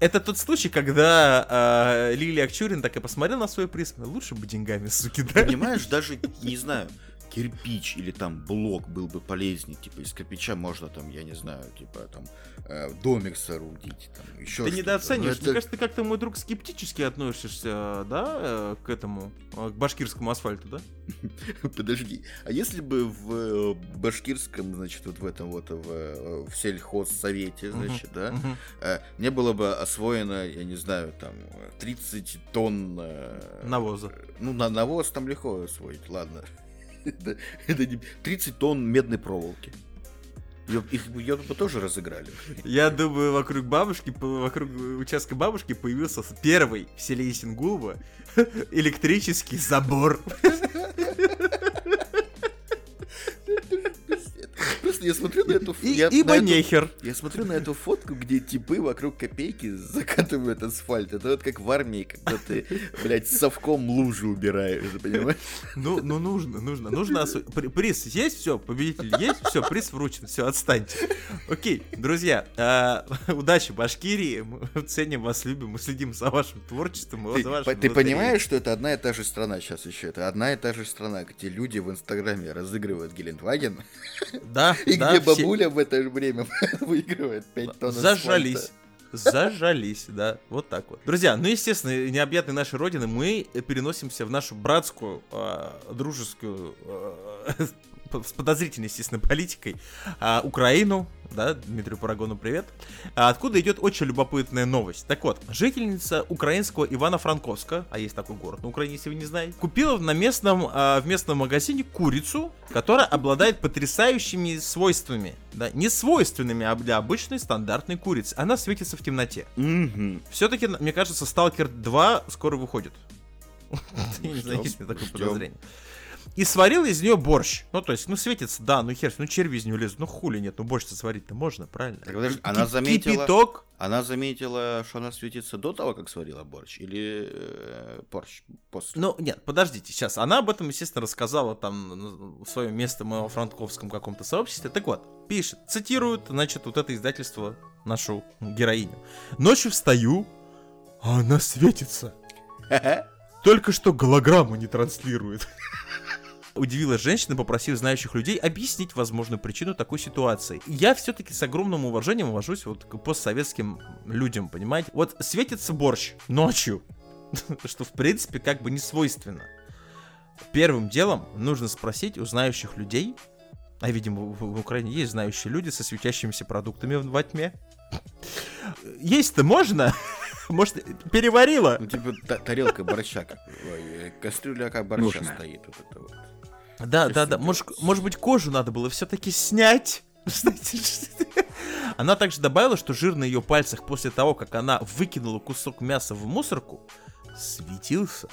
Это тот случай, когда э, Лилия Акчурин так и посмотрела на свой приз. «Ну, Лучше бы деньгами, суки, да? Понимаешь, даже, не знаю, кирпич или там блок был бы полезнее. Типа из кирпича можно там, я не знаю, типа там э, домик соорудить, там еще Ты недооцениваешь. Ну, Мне это- кажется, ты как-то, мой друг, скептически относишься, да, э, к этому, э, к башкирскому асфальту, да? *laughs* Подожди, а если бы в э, башкирском, значит, вот в этом вот, в, в сельхозсовете, значит, да, не было бы освоено, я не знаю, там, э, 30 тонн... Навоза. Ну, на навоз там легко освоить, ладно. Это, это не- 30 тонн медной проволоки. Её- их бы тоже разыграли. Я думаю, вокруг бабушки, вокруг участка бабушки появился первый в селе Исингулова *laughs* электрический забор. *laughs* я смотрю на эту... Я ибо эту- нехер. Я смотрю на эту фотку, где типы вокруг копейки закатывают асфальт. Это вот как в армии, когда ты, блядь, совком лужи убираешь, понимаешь? Ну, ну нужно, нужно, нужно осу- Приз есть, все, победитель есть, все, приз вручен, все, отстаньте. Окей, друзья, а, *laughs* удачи Башкирии, мы ценим вас, любим, мы следим за вашим творчеством, Ты, за вашим ты лотереей. понимаешь, что это одна и та же страна сейчас еще? Это одна и та же страна, где люди в Инстаграме разыгрывают Гелендваген, Да, *laughs* и да, где все- бабуля в это же время *laughs* выигрывает 5 тонн Зажались. асфальта. Зажались, да, вот так вот. Друзья, ну, естественно, необъятной нашей родины мы переносимся в нашу братскую, э, дружескую, э, *laughs* с подозрительной, естественно, политикой, а, Украину, да, Дмитрию Парагону привет, А откуда идет очень любопытная новость. Так вот, жительница украинского Ивано-Франковска, а есть такой город на Украине, если вы не знаете, купила на местном, а, в местном магазине курицу, которая обладает потрясающими свойствами, да, не свойственными, а для обычной стандартной курицы. Она светится в темноте. Мгм. Все-таки, мне кажется, Сталкер 2 скоро выходит. *laughs* Я не знаю, есть такое подозрение. И сварил из нее борщ. Ну, то есть, ну, светится, да, ну хер, ну черви из нее лезут, ну хули нет, ну борщ-то сварить-то можно, правильно? Так, подожди, она заметила- Кипяток, Она заметила, что она светится до того, как сварила борщ? Или э, борщ после? Ну, нет, подождите, сейчас. Она об этом, естественно, рассказала там ну, в своем месте в франковском каком-то сообществе. Так вот, пишет, цитирует, значит, вот это издательство нашу героиню. Ночью встаю, а она светится. *laughs* Только что голограмму не транслирует. *laughs* Удивилась женщина, попросив знающих людей объяснить возможную причину такой ситуации. Я все-таки с огромным уважением уважусь вот к постсоветским людям, понимаете? Вот светится борщ ночью, *laughs* что в принципе как бы не свойственно. Первым делом нужно спросить у знающих людей, а видимо в, в Украине есть знающие люди со светящимися продуктами в- во тьме. *laughs* Есть-то можно? *laughs* Может, переварила? Ну, типа та- тарелка борща, как, ой, кастрюля как борща Нужно. стоит. Вот это вот. Да, да, да. Может, может быть, кожу надо было все-таки снять. *laughs* Она также добавила, что жир на ее пальцах после того, как она выкинула кусок мяса в мусорку, светился.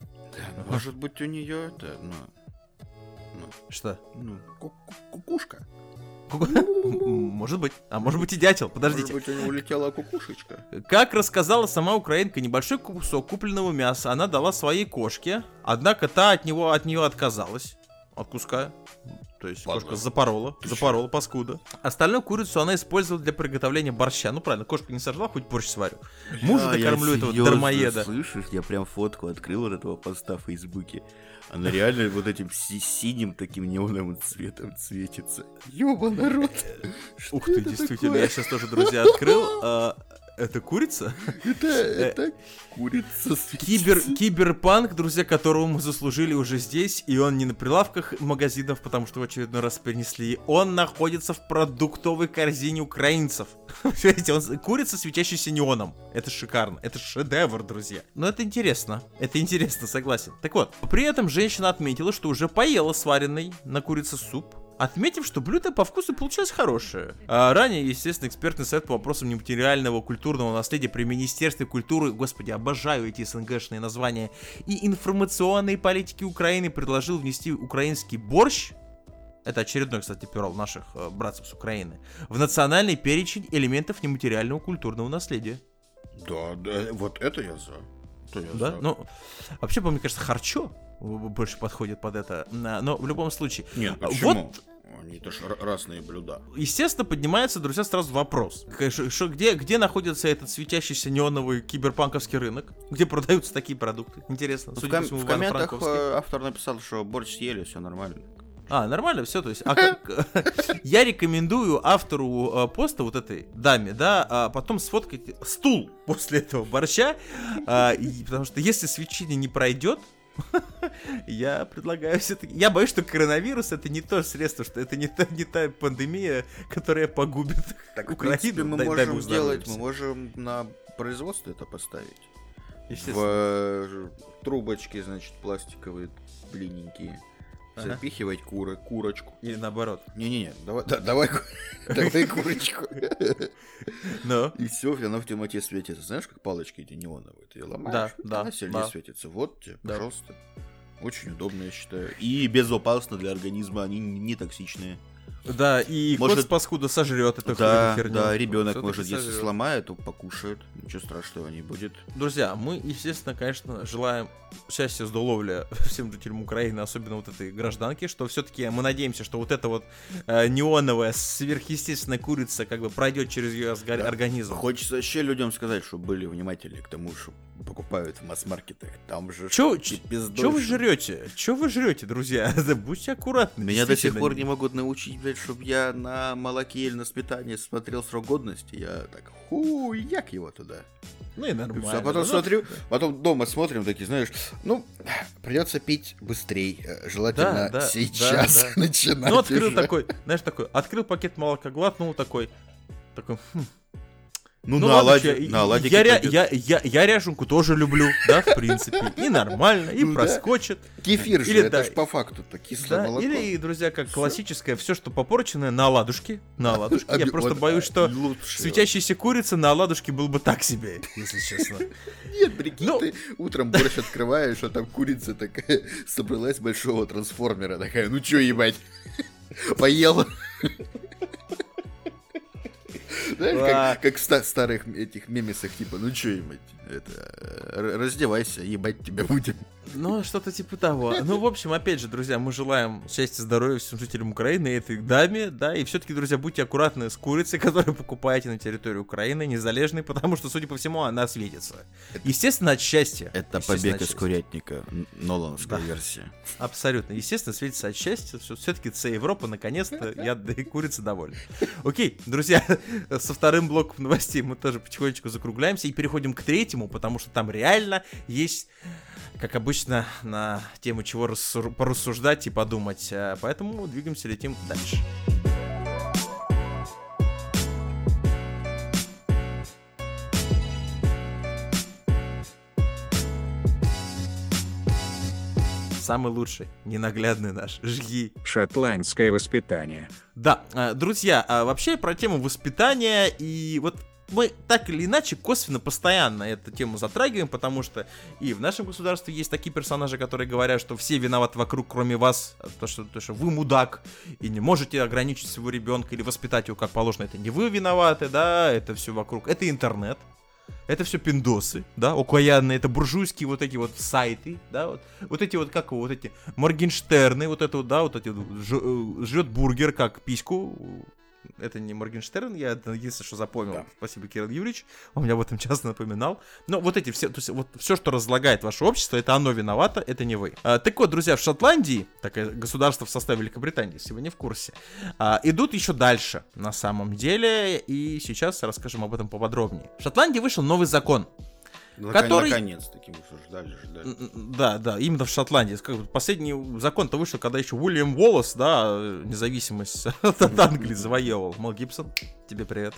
Да, ну, может быть, у нее это, ну, ну, Что? ну, ку- ку- кукушка. *laughs* Может быть. А может быть и дятел. Подождите. Может быть, у него улетела кукушечка. Как рассказала сама украинка, небольшой кусок купленного мяса она дала своей кошке, однако та от него от нее отказалась. От куска. То есть Ладно. кошка запорола, запорола, паскуда. Остальную курицу она использовала для приготовления борща. Ну правильно, кошку не сожрала, хоть борщ сварю. Мужа докормлю этого дармоеда. Слышишь, я прям фотку открыл вот этого поста в Фейсбуке. Она реально вот этим си- синим таким неоновым цветом светится. Ёба, народ! Что Ух ты, действительно, я сейчас тоже, друзья, открыл. Это курица? *laughs* Это, это курица. Кибер, киберпанк, друзья, которого мы заслужили уже здесь, и он не на прилавках магазинов, потому что в очередной раз перенесли, он находится в продуктовой корзине украинцев. *laughs* Понимаете, он курица, светящаяся неоном. Это шикарно, это шедевр, друзья. Но это интересно, это интересно, согласен. Так вот, при этом женщина отметила, что уже поела сваренный на курице суп, отметив, что блюдо по вкусу получилось хорошее. А ранее, естественно, экспертный совет по вопросам нематериального культурного наследия при Министерстве культуры, господи, обожаю эти СНГшные названия, и информационной политики Украины предложил внести украинский борщ, это очередной, кстати, перл наших э, братцев с Украины, в национальный перечень элементов нематериального культурного наследия. Да, да, вот это я за. Это я Да? за. Ну, вообще, по мне кажется, харчо больше подходит под это. Но в любом случае. Нет, А, почему? Вот Они тоже разные блюда. Естественно, поднимается, друзья, сразу вопрос. Шо- где, где находится этот светящийся неоновый киберпанковский рынок? Где продаются такие продукты? Интересно. Ну, В, Судя ком- по всему, в в комментах э, автор написал, что борщ съели, все нормально. А, нормально, все, то есть. А как *laughs* я рекомендую автору э, поста вот этой даме, да, а потом сфоткать стул *laughs* после этого борща, а, и- потому что если свечение не пройдет, я предлагаю все-таки. Я боюсь, что коронавирус это не то средство, что это не та, не та пандемия, которая погубит Так, в Украину. принципе, мы Дай- можем сделать, мы можем на производство это поставить. В э, трубочки, значит, пластиковые, длинненькие. Ага. Запихивать куры, курочку. Или наоборот. Не-не-не, давай, да- давай, *laughs* давай курочку. *laughs* Но. И все, она в темноте светится. Знаешь, как палочки эти неоновые? Ты ее ломаешь, Да, да, она сильнее да. светится. Вот тебе, Да. пожалуйста. Очень удобно, я считаю. И безопасно для организма, они не токсичные. Да, и Может- кот паскуда сожрет эту Да, херню. да, ребенок может, если сломает, то покушает. Ничего страшного не будет. Друзья, мы, естественно, конечно, желаем счастья, здоровья *laughs* всем жителям Украины, особенно вот этой гражданке, что все-таки мы надеемся, что вот эта вот э, неоновая сверхъестественная курица как бы пройдет через ее Да. организм. Хочется вообще людям сказать, что были внимательны к тому, что покупают в масс-маркетах. Там же Чё, пиздой, Чё вы жрете? Чё вы жрете, друзья? *laughs* Да будьте аккуратны. Меня до сих пор не могут научить, блядь, чтобы я на молоке или на сметане смотрел срок годности. Я так, хуяк его туда. Ну и И нормально. всё, а потом Ну, смотрю, потом дома смотрим, такие, знаешь, ну, придется пить быстрее, э, желательно Да, да, сейчас да, да. *laughs* начинать Ну, открыл уже. такой, знаешь, такой, открыл пакет молока, глотнул такой, такой, хм, Ну, Ну на ладно, оладе, чё, на оладике я, пойдет. я, я, я ряженку тоже люблю, да, в принципе. И нормально, и Ну да. проскочит. Кефир же, или это да. ж по факту-то кислое Да, молоко. или, друзья, как Всё. классическое, все, что попорченное, на оладушке. На оладушке. Я просто боюсь, а, что светящаяся курица на оладушке был бы так себе, если честно. Нет, прикинь, Ну. ты утром борщ открываешь, а там курица такая собралась большого трансформера, такая, ну чё ебать, поела. Знаешь, как, как в ста- старых этих мемесах, типа, ну чё ебать, это, раздевайся, ебать тебя будем. Ну, что-то типа того. Ну, в общем, опять же, друзья, мы желаем счастья, здоровья всем жителям Украины этой даме, да, и все-таки, друзья, будьте аккуратны с курицей, *laughs* которую покупаете на территории Украины, незалежной, потому что, судя по всему, она светится. Естественно, от счастья. Это побег из курятника, Нолановская Да. версия. Абсолютно. Естественно, светится от счастья. Все-таки це Европа, наконец-то, я да и курица довольна. Окей, друзья, *laughs* со вторым блоком новостей мы тоже потихонечку закругляемся и переходим к третьему, потому что там реально есть, как обычно, на тему чего рассу- порассуждать и подумать. А, Поэтому двигаемся, летим дальше. Самый лучший, ненаглядный наш, жги. Шотландское воспитание. Да, э, друзья, а вообще про тему воспитания и вот мы так или иначе косвенно постоянно эту тему затрагиваем, потому что и в нашем государстве есть такие персонажи, которые говорят, что все виноваты вокруг, кроме вас, то что, то, что вы мудак и не можете ограничить своего ребенка или воспитать его как положено. Это не вы виноваты, да, это все вокруг. Это интернет. Это все пиндосы, да, окаянные, это буржуйские вот эти вот сайты, да, вот, вот эти вот, как вот эти Моргенштерны, вот это вот, да, вот эти, э, жрет бургер как письку, это не Моргенштерн, я единственное, что запомнил. Да. Спасибо, Кирилл Юрьевич, он меня об этом часто напоминал. Но вот эти все, то есть вот все, что разлагает ваше общество, это оно виновато, это не вы. А, так вот, друзья, в Шотландии, такое государство в составе Великобритании, если вы не в курсе, а, идут еще дальше, на самом деле, и сейчас расскажем об этом поподробнее. В Шотландии вышел новый закон, Который- Наконец-таки мы уже ждали, ждали. Да, да, именно в Шотландии. Последний закон-то вышел, когда еще Уильям Уоллес, да, э, независимость *laughs* от Англии завоевывал. Мел Гибсон, тебе привет.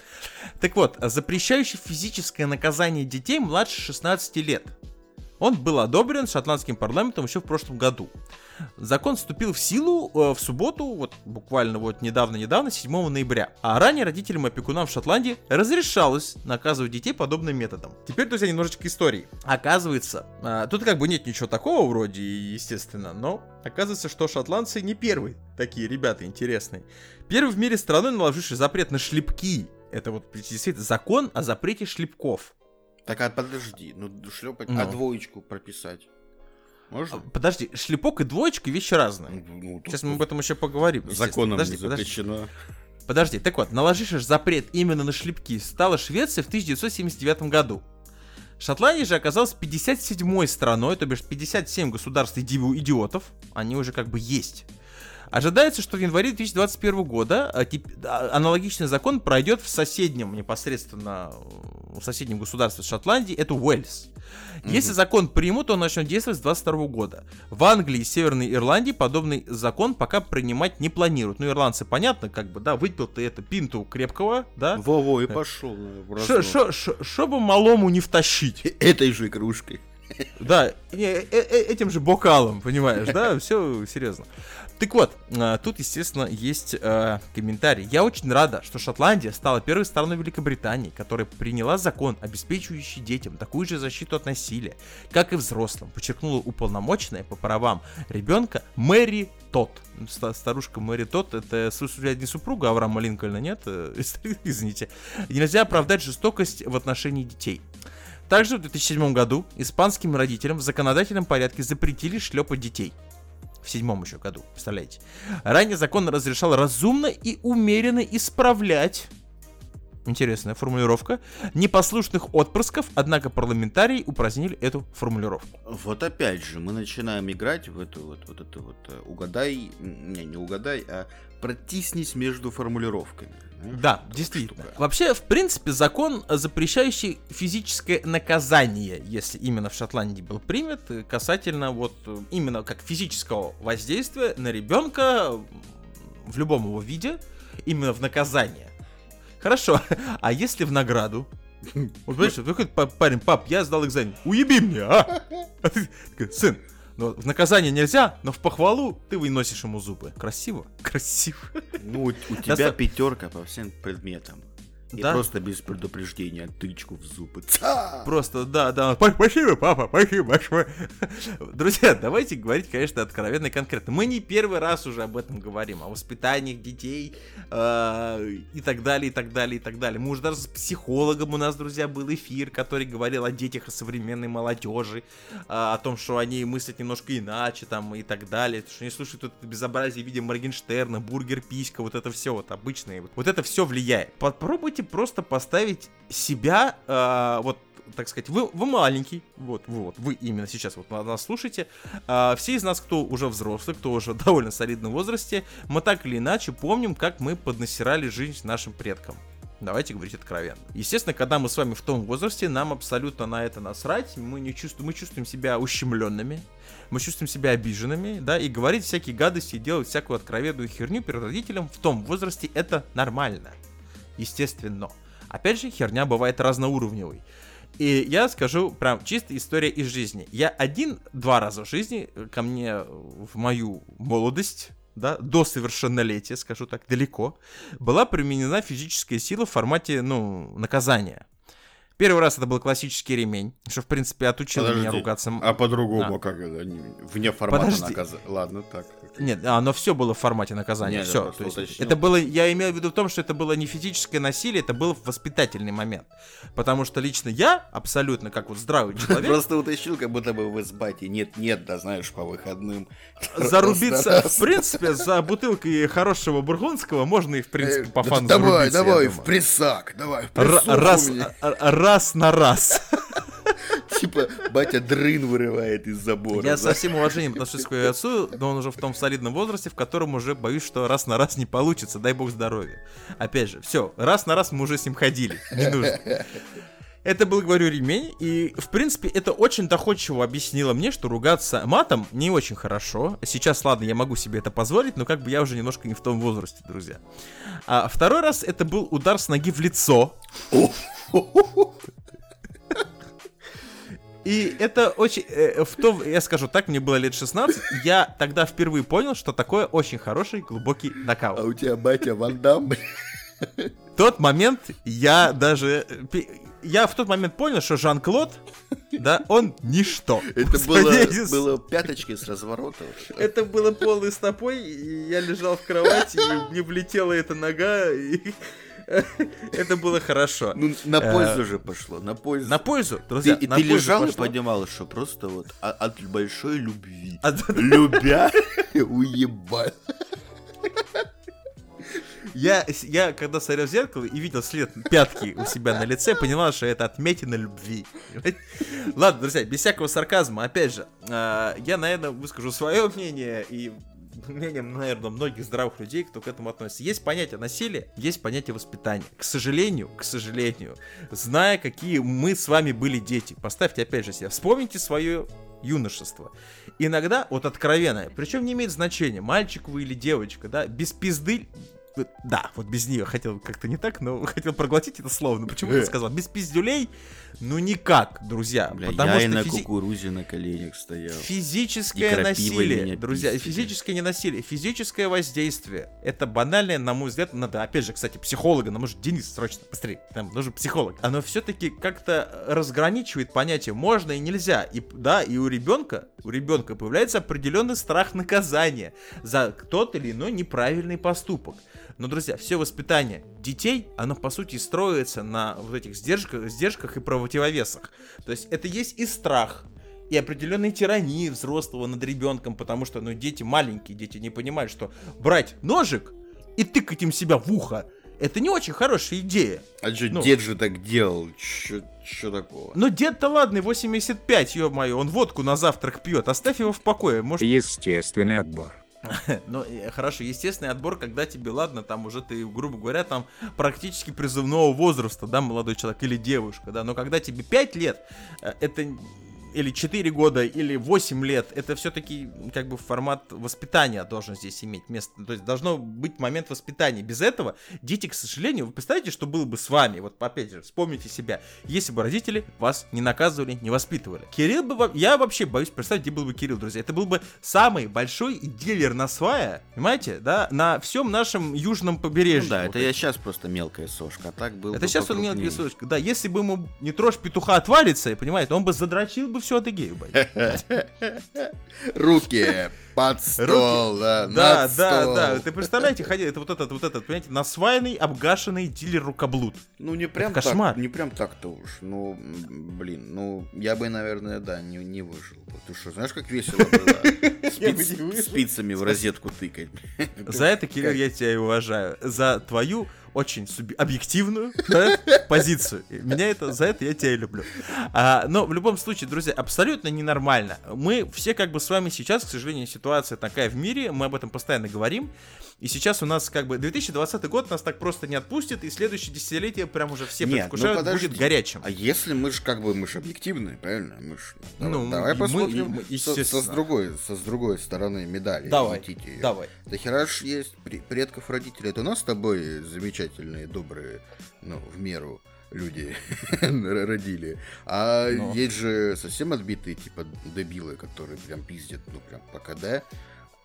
Так вот, запрещающий физическое наказание детей младше 16 лет. Он был одобрен шотландским парламентом еще в прошлом году. Закон вступил в силу э, в субботу, вот буквально вот недавно-недавно, 7 ноября. А ранее родителям и опекунам в Шотландии разрешалось наказывать детей подобным методом. Теперь, друзья, немножечко истории. Оказывается, а, тут как бы нет ничего такого вроде, естественно, но оказывается, что шотландцы не первые такие ребята интересные. Первый в мире страной, наложивший запрет на шлепки. Это вот действительно закон о запрете шлепков. Так, а подожди, ну шлепать, Ну. а двоечку прописать? Можно? Подожди, шлепок и двоечка вещи разные. Ну, тут Сейчас мы об этом еще поговорим. законом Подожди, не подожди. запрещено. Подожди, так вот, наложивший запрет именно на шлепки стала Швеция в 1979 году. Шотландия же оказалась 57-й страной, то бишь 57 государств иди- идиотов, они уже как бы есть. Ожидается, что в январе 2021 года тип- а, аналогичный закон пройдет в соседнем, непосредственно э, в соседнем государстве Шотландии, это Уэльс. Если закон примут, он начнет действовать с 2022 года. В Англии и Северной Ирландии подобный закон пока принимать не планируют. Ну, ирландцы, понятно, как бы, да, выпил ты это пинту крепкого, да? Во-во, и пошел. э, шо- Чтобы малому не втащить. *laughs* Этой же кружкой. Да, э- э- этим же бокалом, понимаешь, да, *laughs* все серьезно. Так вот, а, тут, естественно, есть э, комментарий. Я очень рада, что Шотландия стала первой страной Великобритании, которая приняла закон, обеспечивающий детям такую же защиту от насилия, как и взрослым, подчеркнула уполномоченная по правам ребенка Мэри Тот. Ста- Старушка Мэри Тот, это слушай, не супруга Авраама Линкольна, нет? Э, *laughs* Извините. Нельзя оправдать жестокость в отношении детей. Также в 2007 году испанским родителям в законодательном порядке запретили шлепать детей. В седьмом еще году, представляете. Ранее закон разрешал разумно и умеренно исправлять Интересная формулировка. Непослушных отпрысков, однако парламентарии упразднили эту формулировку. Вот опять же, мы начинаем играть в эту вот, вот это вот э, угадай, не, не угадай, а протиснись между формулировками. знаешь, Да, действительно. штука. Вообще, в принципе, закон, э, запрещающий физическое наказание, если именно в Шотландии был принят, э, касательно вот именно как физического воздействия на ребенка в любом его виде, именно в наказание. Хорошо, а если в награду? Вот понимаешь, выходит па- парень, пап, я сдал экзамен, уеби мне, а? А ты сын, ну, в наказание нельзя, но в похвалу ты выносишь ему зубы. Красиво? Красиво. Ну, у, у тебя Доста- пятерка по всем предметам. И Да. просто без предупреждения тычку в зубы. Ца! Просто, да, да. Па- Спасибо, папа, спасибо большое. *laughs* Друзья, давайте говорить, конечно, откровенно и конкретно. Мы не первый раз уже об этом говорим, о воспитании детей э, и так далее, и так далее, и так далее. Мы уже даже с психологом у нас, друзья, был эфир, который говорил о детях, современной молодежи, э, о том, что они мыслят немножко иначе, там, и так далее, что они слушают вот это безобразие в виде Моргенштерна, бургер, писька, вот это все вот обычное. Вот, вот это все влияет. Попробуйте просто поставить себя, э, вот, так сказать, вы, вы маленький, вот, вы вот, вы именно сейчас вот нас слушаете. А, все из нас, кто уже взрослый, кто уже довольно солидном возрасте, мы так или иначе помним, как мы поднасирали жизнь нашим предкам. Давайте говорить откровенно. Естественно, когда мы с вами в том возрасте, нам абсолютно на это насрать. Мы не чувствуем, мы чувствуем себя ущемленными, мы чувствуем себя обиженными, да, и говорить всякие гадости, делать всякую откровенную херню перед родителем в том возрасте это нормально. Естественно. Опять же, херня бывает разноуровневой. И я скажу прям чисто история из жизни. Я один-два раза в жизни э, ко мне в мою молодость, да, до совершеннолетия, скажу так, далеко, была применена физическая сила в формате, ну, наказания. Первый раз это был классический ремень, что, в принципе, отучил меня Подожди, ругаться. А по-другому, Да. как это? не- Вне формата Подожди. наказа- Ладно, так. Нет, а, оно все было в формате наказания. Нет, все. просто уточнил. это было, я имел в виду в том, что это было не физическое насилие, это был воспитательный момент. Потому что лично я, абсолютно как вот здравый *laughs* человек, Просто уточнил, как будто бы в избате нет-нет, да знаешь, по выходным. *laughs* зарубиться, в принципе, за бутылкой хорошего бургундского можно и, в принципе, по Э, фану Давай, давай, в прессак, давай, в прессуху раз, на раз. Типа, батя дрын вырывает из забора. Я со всем уважением отношусь к своему отцу, но он уже в том солидном возрасте, в котором уже боюсь, что раз на раз не получится, дай бог здоровья. Опять же, все, раз на раз мы уже с ним ходили, не нужно. Это был, говорю, ремень, и, в принципе, это очень доходчиво объяснило мне, что ругаться матом не очень хорошо. Сейчас, ладно, я могу себе это позволить, но как бы я уже немножко не в том возрасте, друзья. А второй раз это был удар с ноги в лицо. И это очень... э, в то, я скажу так, мне было лет 16, я тогда впервые понял, что такое очень хороший глубокий А нокаут. у тебя батя Ван Дам, блин. В тот момент я даже... Я в тот момент понял, что Жан-Клод, да, он ничто. Это было, с- было пяточки с разворота. Это было полной стопой, и я лежал в кровати, и мне влетела эта нога, и *laughs* Это было хорошо. Ну, на Э, пользу же пошло, на пользу. На пользу, Ты, друзья, на ты пользу лежал и пошло. поднимал, что просто вот от большой любви. *laughs* А, *laughs* Любя, уебать. Я, я когда смотрел в зеркало и видел след пятки у себя на лице, понимал, что это отметина любви. Ладно, друзья, без всякого сарказма, опять же, а, я, наверное, выскажу свое мнение и мнение, наверное, многих здравых людей, кто к этому относится. Есть понятие насилия, есть понятие воспитания. К сожалению, к сожалению, зная, какие мы с вами были дети, поставьте опять же себя, вспомните свое юношество. Иногда, вот откровенное, причем не имеет значения, мальчик вы или девочка, да, без пизды Да, вот без нее хотел как-то не так, но *laughs* хотел проглотить это слово. Но почему ты сказал? Без пиздюлей? Ну никак, друзья. Бля, потому я что и на физи- кукурузе на коленях стоял. Физическое насилие, друзья, пиздили. физическое не насилие, физическое воздействие. Это банальное, на мой взгляд, надо, опять же, кстати, психолога, нам нужен Денис, срочно, быстрее, нам нужен психолог. Оно все-таки как-то разграничивает понятие можно и нельзя. И, да, и у ребенка, у ребенка появляется определенный страх наказания за тот или иной неправильный поступок. Но, друзья, все воспитание детей, оно по сути строится на вот этих сдержках, сдержках и противовесах. То есть это есть и страх, и определенной тирании взрослого над ребенком, потому что, ну, дети маленькие, дети не понимают, что брать ножик и тыкать им себя в ухо, это не очень хорошая идея. А что, Ну. дед же так делал? Что такого? Но дед-то ладный, 85, ё-моё, он водку на завтрак пьет, оставь его в покое, может... Естественный отбор. *laughs* Ну, хорошо, естественный отбор, когда тебе, ладно, там уже ты, грубо говоря, там практически призывного возраста, да, молодой человек или девушка, да, но когда тебе 5 лет, э, это или 4 года, или 8 лет, это все-таки как бы формат воспитания должен здесь иметь место. То есть должно быть момент воспитания. Без этого дети, к сожалению, вы представляете, что было бы с вами? Вот опять же, вспомните себя. Если бы родители вас не наказывали, не воспитывали. Кирилл бы... Я вообще боюсь представить, где был бы Кирилл, друзья. Это был бы самый большой дилер на свая, понимаете, да, на всем нашем южном побережье. Ну да, Вот это я сейчас просто мелкая сошка, а так был это бы сейчас он покрупнее. мелкий сучка. Да, если бы ему не трожь петуха отвалится, понимаете, он бы задрочил бы всю Адыгею, блядь. *laughs* Руки под стол, да, Да, да, стол. да. Ты представляете, ходил, это вот этот, вот этот, понимаете, насваянный, обгашенный дилер рукоблуд. Ну не прям Это кошмар. так, не прям так-то уж. Ну, блин, ну я бы, наверное, да, не, не выжил. Ты что, знаешь, как весело было *laughs* спицами в розетку тыкать? За это, Кирилл, я тебя и уважаю. За твою очень суби- объективную да, позицию. Меня это, за это я тебя и люблю. А, но в любом случае, друзья, абсолютно ненормально. Мы все как бы с вами сейчас, к сожалению, ситуация такая в мире, мы об этом постоянно говорим. И сейчас у нас как бы 2020 год нас так просто не отпустит, и следующее десятилетие прям уже все Нет, ну предвкушают, подожди. будет горячим. А если мы ж как бы мы ж объективные, правильно? Мы ж, ну, Ну, давай мы- посмотрим мы- со, со естественно. с другой, со с другой стороны медали. Давай, давай. Да хера ж есть пре- предков родителей. Это у нас с тобой замечательные, добрые, ну, в меру люди *laughs* родили. А Ну. есть же совсем отбитые, типа, дебилы, которые прям пиздят, ну, прям по КД.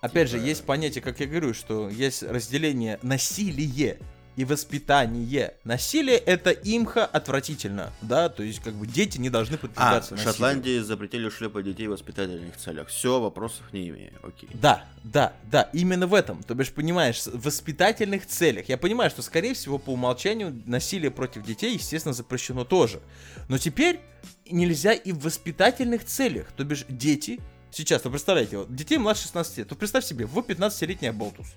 Опять же, Типа- есть понятие, как я говорю, что есть разделение насилие и воспитание. Насилие это имха отвратительно, да, то есть как бы дети не должны А, подвергаться в насилию. Шотландии запретили шлепать детей в воспитательных целях. Все, вопросов не имею. Окей. Да, да, да, именно в этом. То бишь, понимаешь, в воспитательных целях. Я понимаю, что, скорее всего, по умолчанию насилие против детей, естественно, запрещено тоже. Но теперь нельзя и в воспитательных целях. То бишь, дети Сейчас, вы представляете, вот, детей младше 16 лет, то представь себе, вы 15-летний оболтус.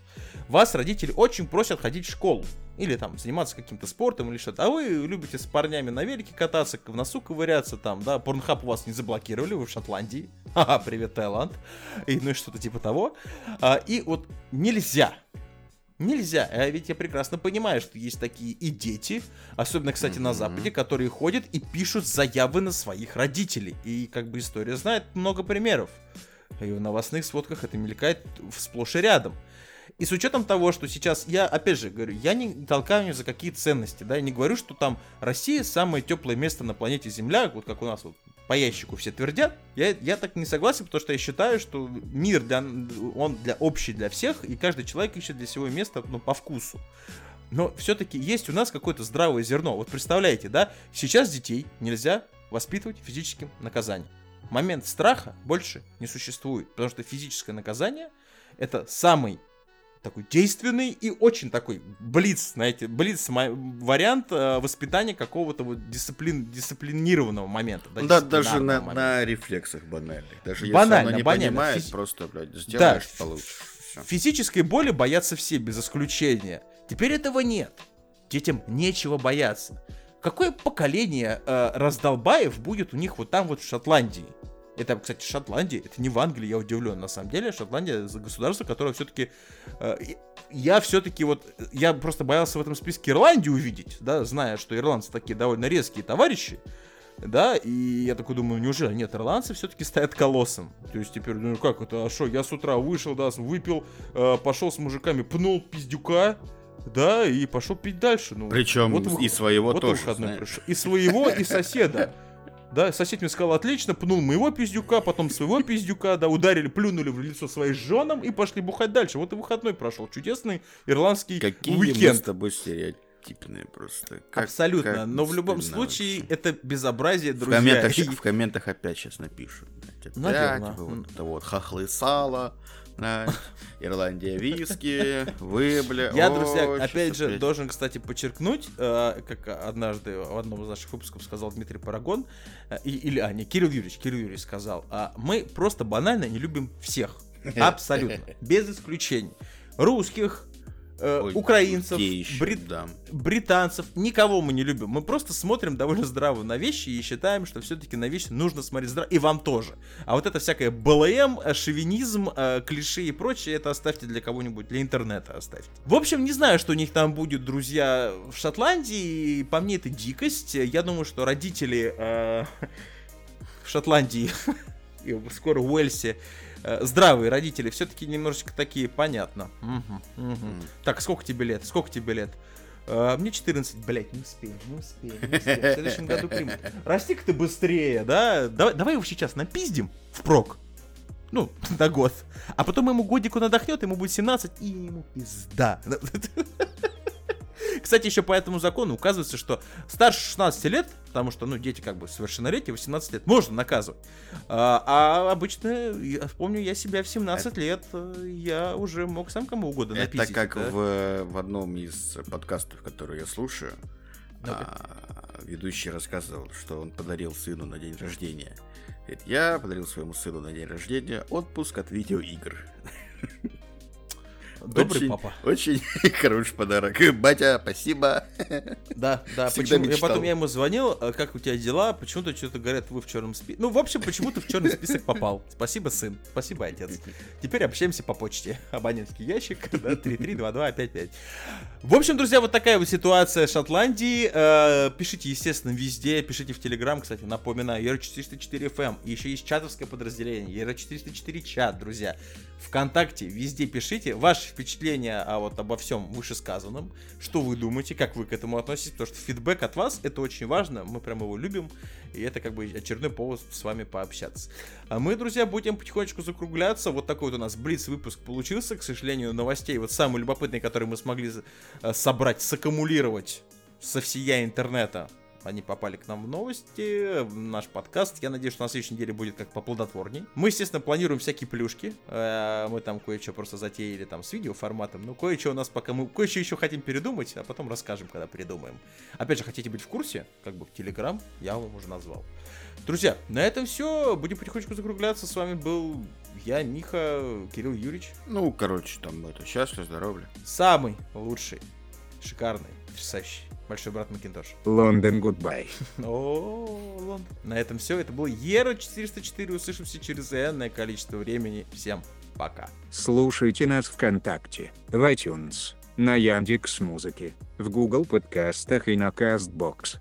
Вас родители очень просят ходить в школу. Или там заниматься каким-то спортом или что-то. А вы любите с парнями на велике кататься, в носу ковыряться там, да. Порнхаб у вас не заблокировали, вы в Шотландии. *laughs* Ха-ха, привет, Таиланд. И, ну и что-то типа того. А, и вот нельзя. Нельзя. А ведь я прекрасно понимаю, что есть такие и дети, особенно, кстати, на Мгм. Западе, которые ходят и пишут заявы на своих родителей. И как бы история знает много примеров. И в новостных сводках это мелькает сплошь и рядом. И с учетом того, что сейчас, я опять же говорю, я не толкаю ни за какие ценности, да, я не говорю, что там Россия самое теплое место на планете Земля, вот как у нас вот по ящику все твердят. Я, я так не согласен, потому что я считаю, что мир для, он для общий для всех, и каждый человек ищет для себя место ну, по вкусу. Но все-таки есть у нас какое-то здравое зерно. Вот представляете, да, сейчас детей нельзя воспитывать физическим наказанием. Момент страха больше не существует, потому что физическое наказание это самый такой действенный и очень такой блиц, знаете, блиц вариант э, воспитания какого-то вот дисциплин, дисциплинированного момента. Ну Да, даже на, момента. на рефлексах банальных. Даже Банально, если оно не банально. понимает, Физи- просто, блядь, сделаешь, получишь. Всё. Физической боли боятся все, без исключения. Теперь этого нет. Детям нечего бояться. Какое поколение э, раздолбаев будет у них вот там вот в Шотландии? Это, кстати, Шотландия, это не в Англии, я удивлен. На самом деле, Шотландия государство, которое все-таки... я все-таки вот... Я просто боялся в этом списке Ирландию увидеть, да, зная, что ирландцы такие довольно резкие товарищи. Да, и я такой думаю, неужели нет, ирландцы все-таки стоят колоссом. То есть теперь, ну как это, а что, я с утра вышел, да, выпил, э, пошел с мужиками, пнул пиздюка, да, и пошел пить дальше. Ну, Причем вот и своего вот тоже, знаешь. пришел. И своего, и соседа. Да, сосед мне сказал, отлично, пнул моего пиздюка, потом своего пиздюка, да, ударили, плюнули в лицо своим женам и пошли бухать дальше. Вот и выходной прошел. Чудесный ирландский Какие мы с уикенд. тобой стереотипные просто. Как- Абсолютно. как Но в любом случае, вообще. это безобразие, В друзья. комментах, И- в комментах опять сейчас напишут. Опять, Наверно. типа, вот это вот хохлы блядь, *laughs* Ирландия виски, вы, бля. Я, друзья, опять же, должен, кстати, подчеркнуть, э, как однажды в одном из наших выпусков сказал Дмитрий Парагон, э, или, а, не, Кирилл Юрьевич, Кирилл Юрьевич сказал, а, мы просто банально не любим всех. *laughs* Абсолютно. Без исключений. Русских, Ой, украинцев, еще, брит- да. британцев, никого мы не любим. Мы просто смотрим довольно здраво на вещи и считаем, что все-таки на вещи нужно смотреть здраво. И вам тоже. А вот это всякое БЛМ, э, шовинизм, э, клише и прочее, это оставьте для кого-нибудь, для интернета оставьте. В общем, не знаю, что у них там будет, друзья, в Шотландии. По мне это дикость. Я думаю, что родители э, *laughs* в Шотландии *laughs* и скоро в Уэльсе э, здравые родители все-таки немножечко такие, понятно. Мгм. М. Так, сколько тебе лет? Сколько тебе лет? «А, мне 14, блять, не успеем, не успеем, не успеем. В следующем году примут. Расти-ка ты быстрее, да? Давай, давай его сейчас напиздим впрок. Ну, *laughs* на год. А потом ему годику надохнет, ему будет 17, и ему пизда. *laughs* Кстати, еще по этому закону указывается, что старше 16 лет, потому что, ну, дети как бы совершеннолетие, 18 лет, можно наказывать. А, а обычно, я помню, я себя в 17 лет, э, я уже мог сам кому угодно Это напиздить. как да. в, в одном из подкастов, которые я слушаю, Ну-ка. а, ведущий рассказывал, что он подарил сыну на день рождения. Говорит, я подарил своему сыну на день рождения отпуск от видеоигр. *laughs* Добрый очень, папа. Очень *laughs* хороший подарок. Батя, спасибо. *laughs* Да, да, Всегда почему? Я потом я ему звонил, «А как у тебя дела? Почему-то что-то говорят, вы в черном списке. Ну, в общем, почему-то в черный список попал. Спасибо, сын. Спасибо, отец. Теперь общаемся по почте. Абонентский ящик, *laughs* да, 332255. В общем, друзья, вот такая вот ситуация в Шотландии. Э, Пишите, естественно, везде. Пишите в Телеграм, кстати, напоминаю, ER404 FM. И еще есть чатовское подразделение, ER404 чат, друзья. Вконтакте, везде пишите ваши впечатления а вот обо всем вышесказанном. Что вы думаете, как вы к этому относитесь, потому что фидбэк от вас это очень важно, мы прям его любим, и это как бы очередной повод с вами пообщаться. А мы, друзья, будем потихонечку закругляться. Вот такой вот у нас блиц выпуск получился, к сожалению, новостей вот самые любопытные, которые мы смогли э, собрать, саккумулировать со всея интернета. Они попали к нам в новости, в наш подкаст. Я надеюсь, что на следующей неделе будет как поплодотворней. Мы, естественно, планируем всякие плюшки. Э, Мы там кое-что просто затеяли там с видеоформатом. Ну, кое-что у нас пока мы кое-что еще хотим передумать, а потом расскажем, когда придумаем. Опять же, хотите быть в курсе? Как бы Телеграм я вам уже назвал. Друзья, на этом все. Будем потихонечку закругляться. С вами был я, Миха, Кирилл Юрьевич. Ну, короче, там это счастье, здоровья. Самый лучший, шикарный, потрясающий. Большой брат Макинтош. Лондон, гудбай. *laughs* О, Лондон. На этом все. Это был Ера 404. Услышимся через энное количество времени. Всем пока. Слушайте нас ВКонтакте, в iTunes, на Яндекс Музыке, в Google подкастах и на Castbox.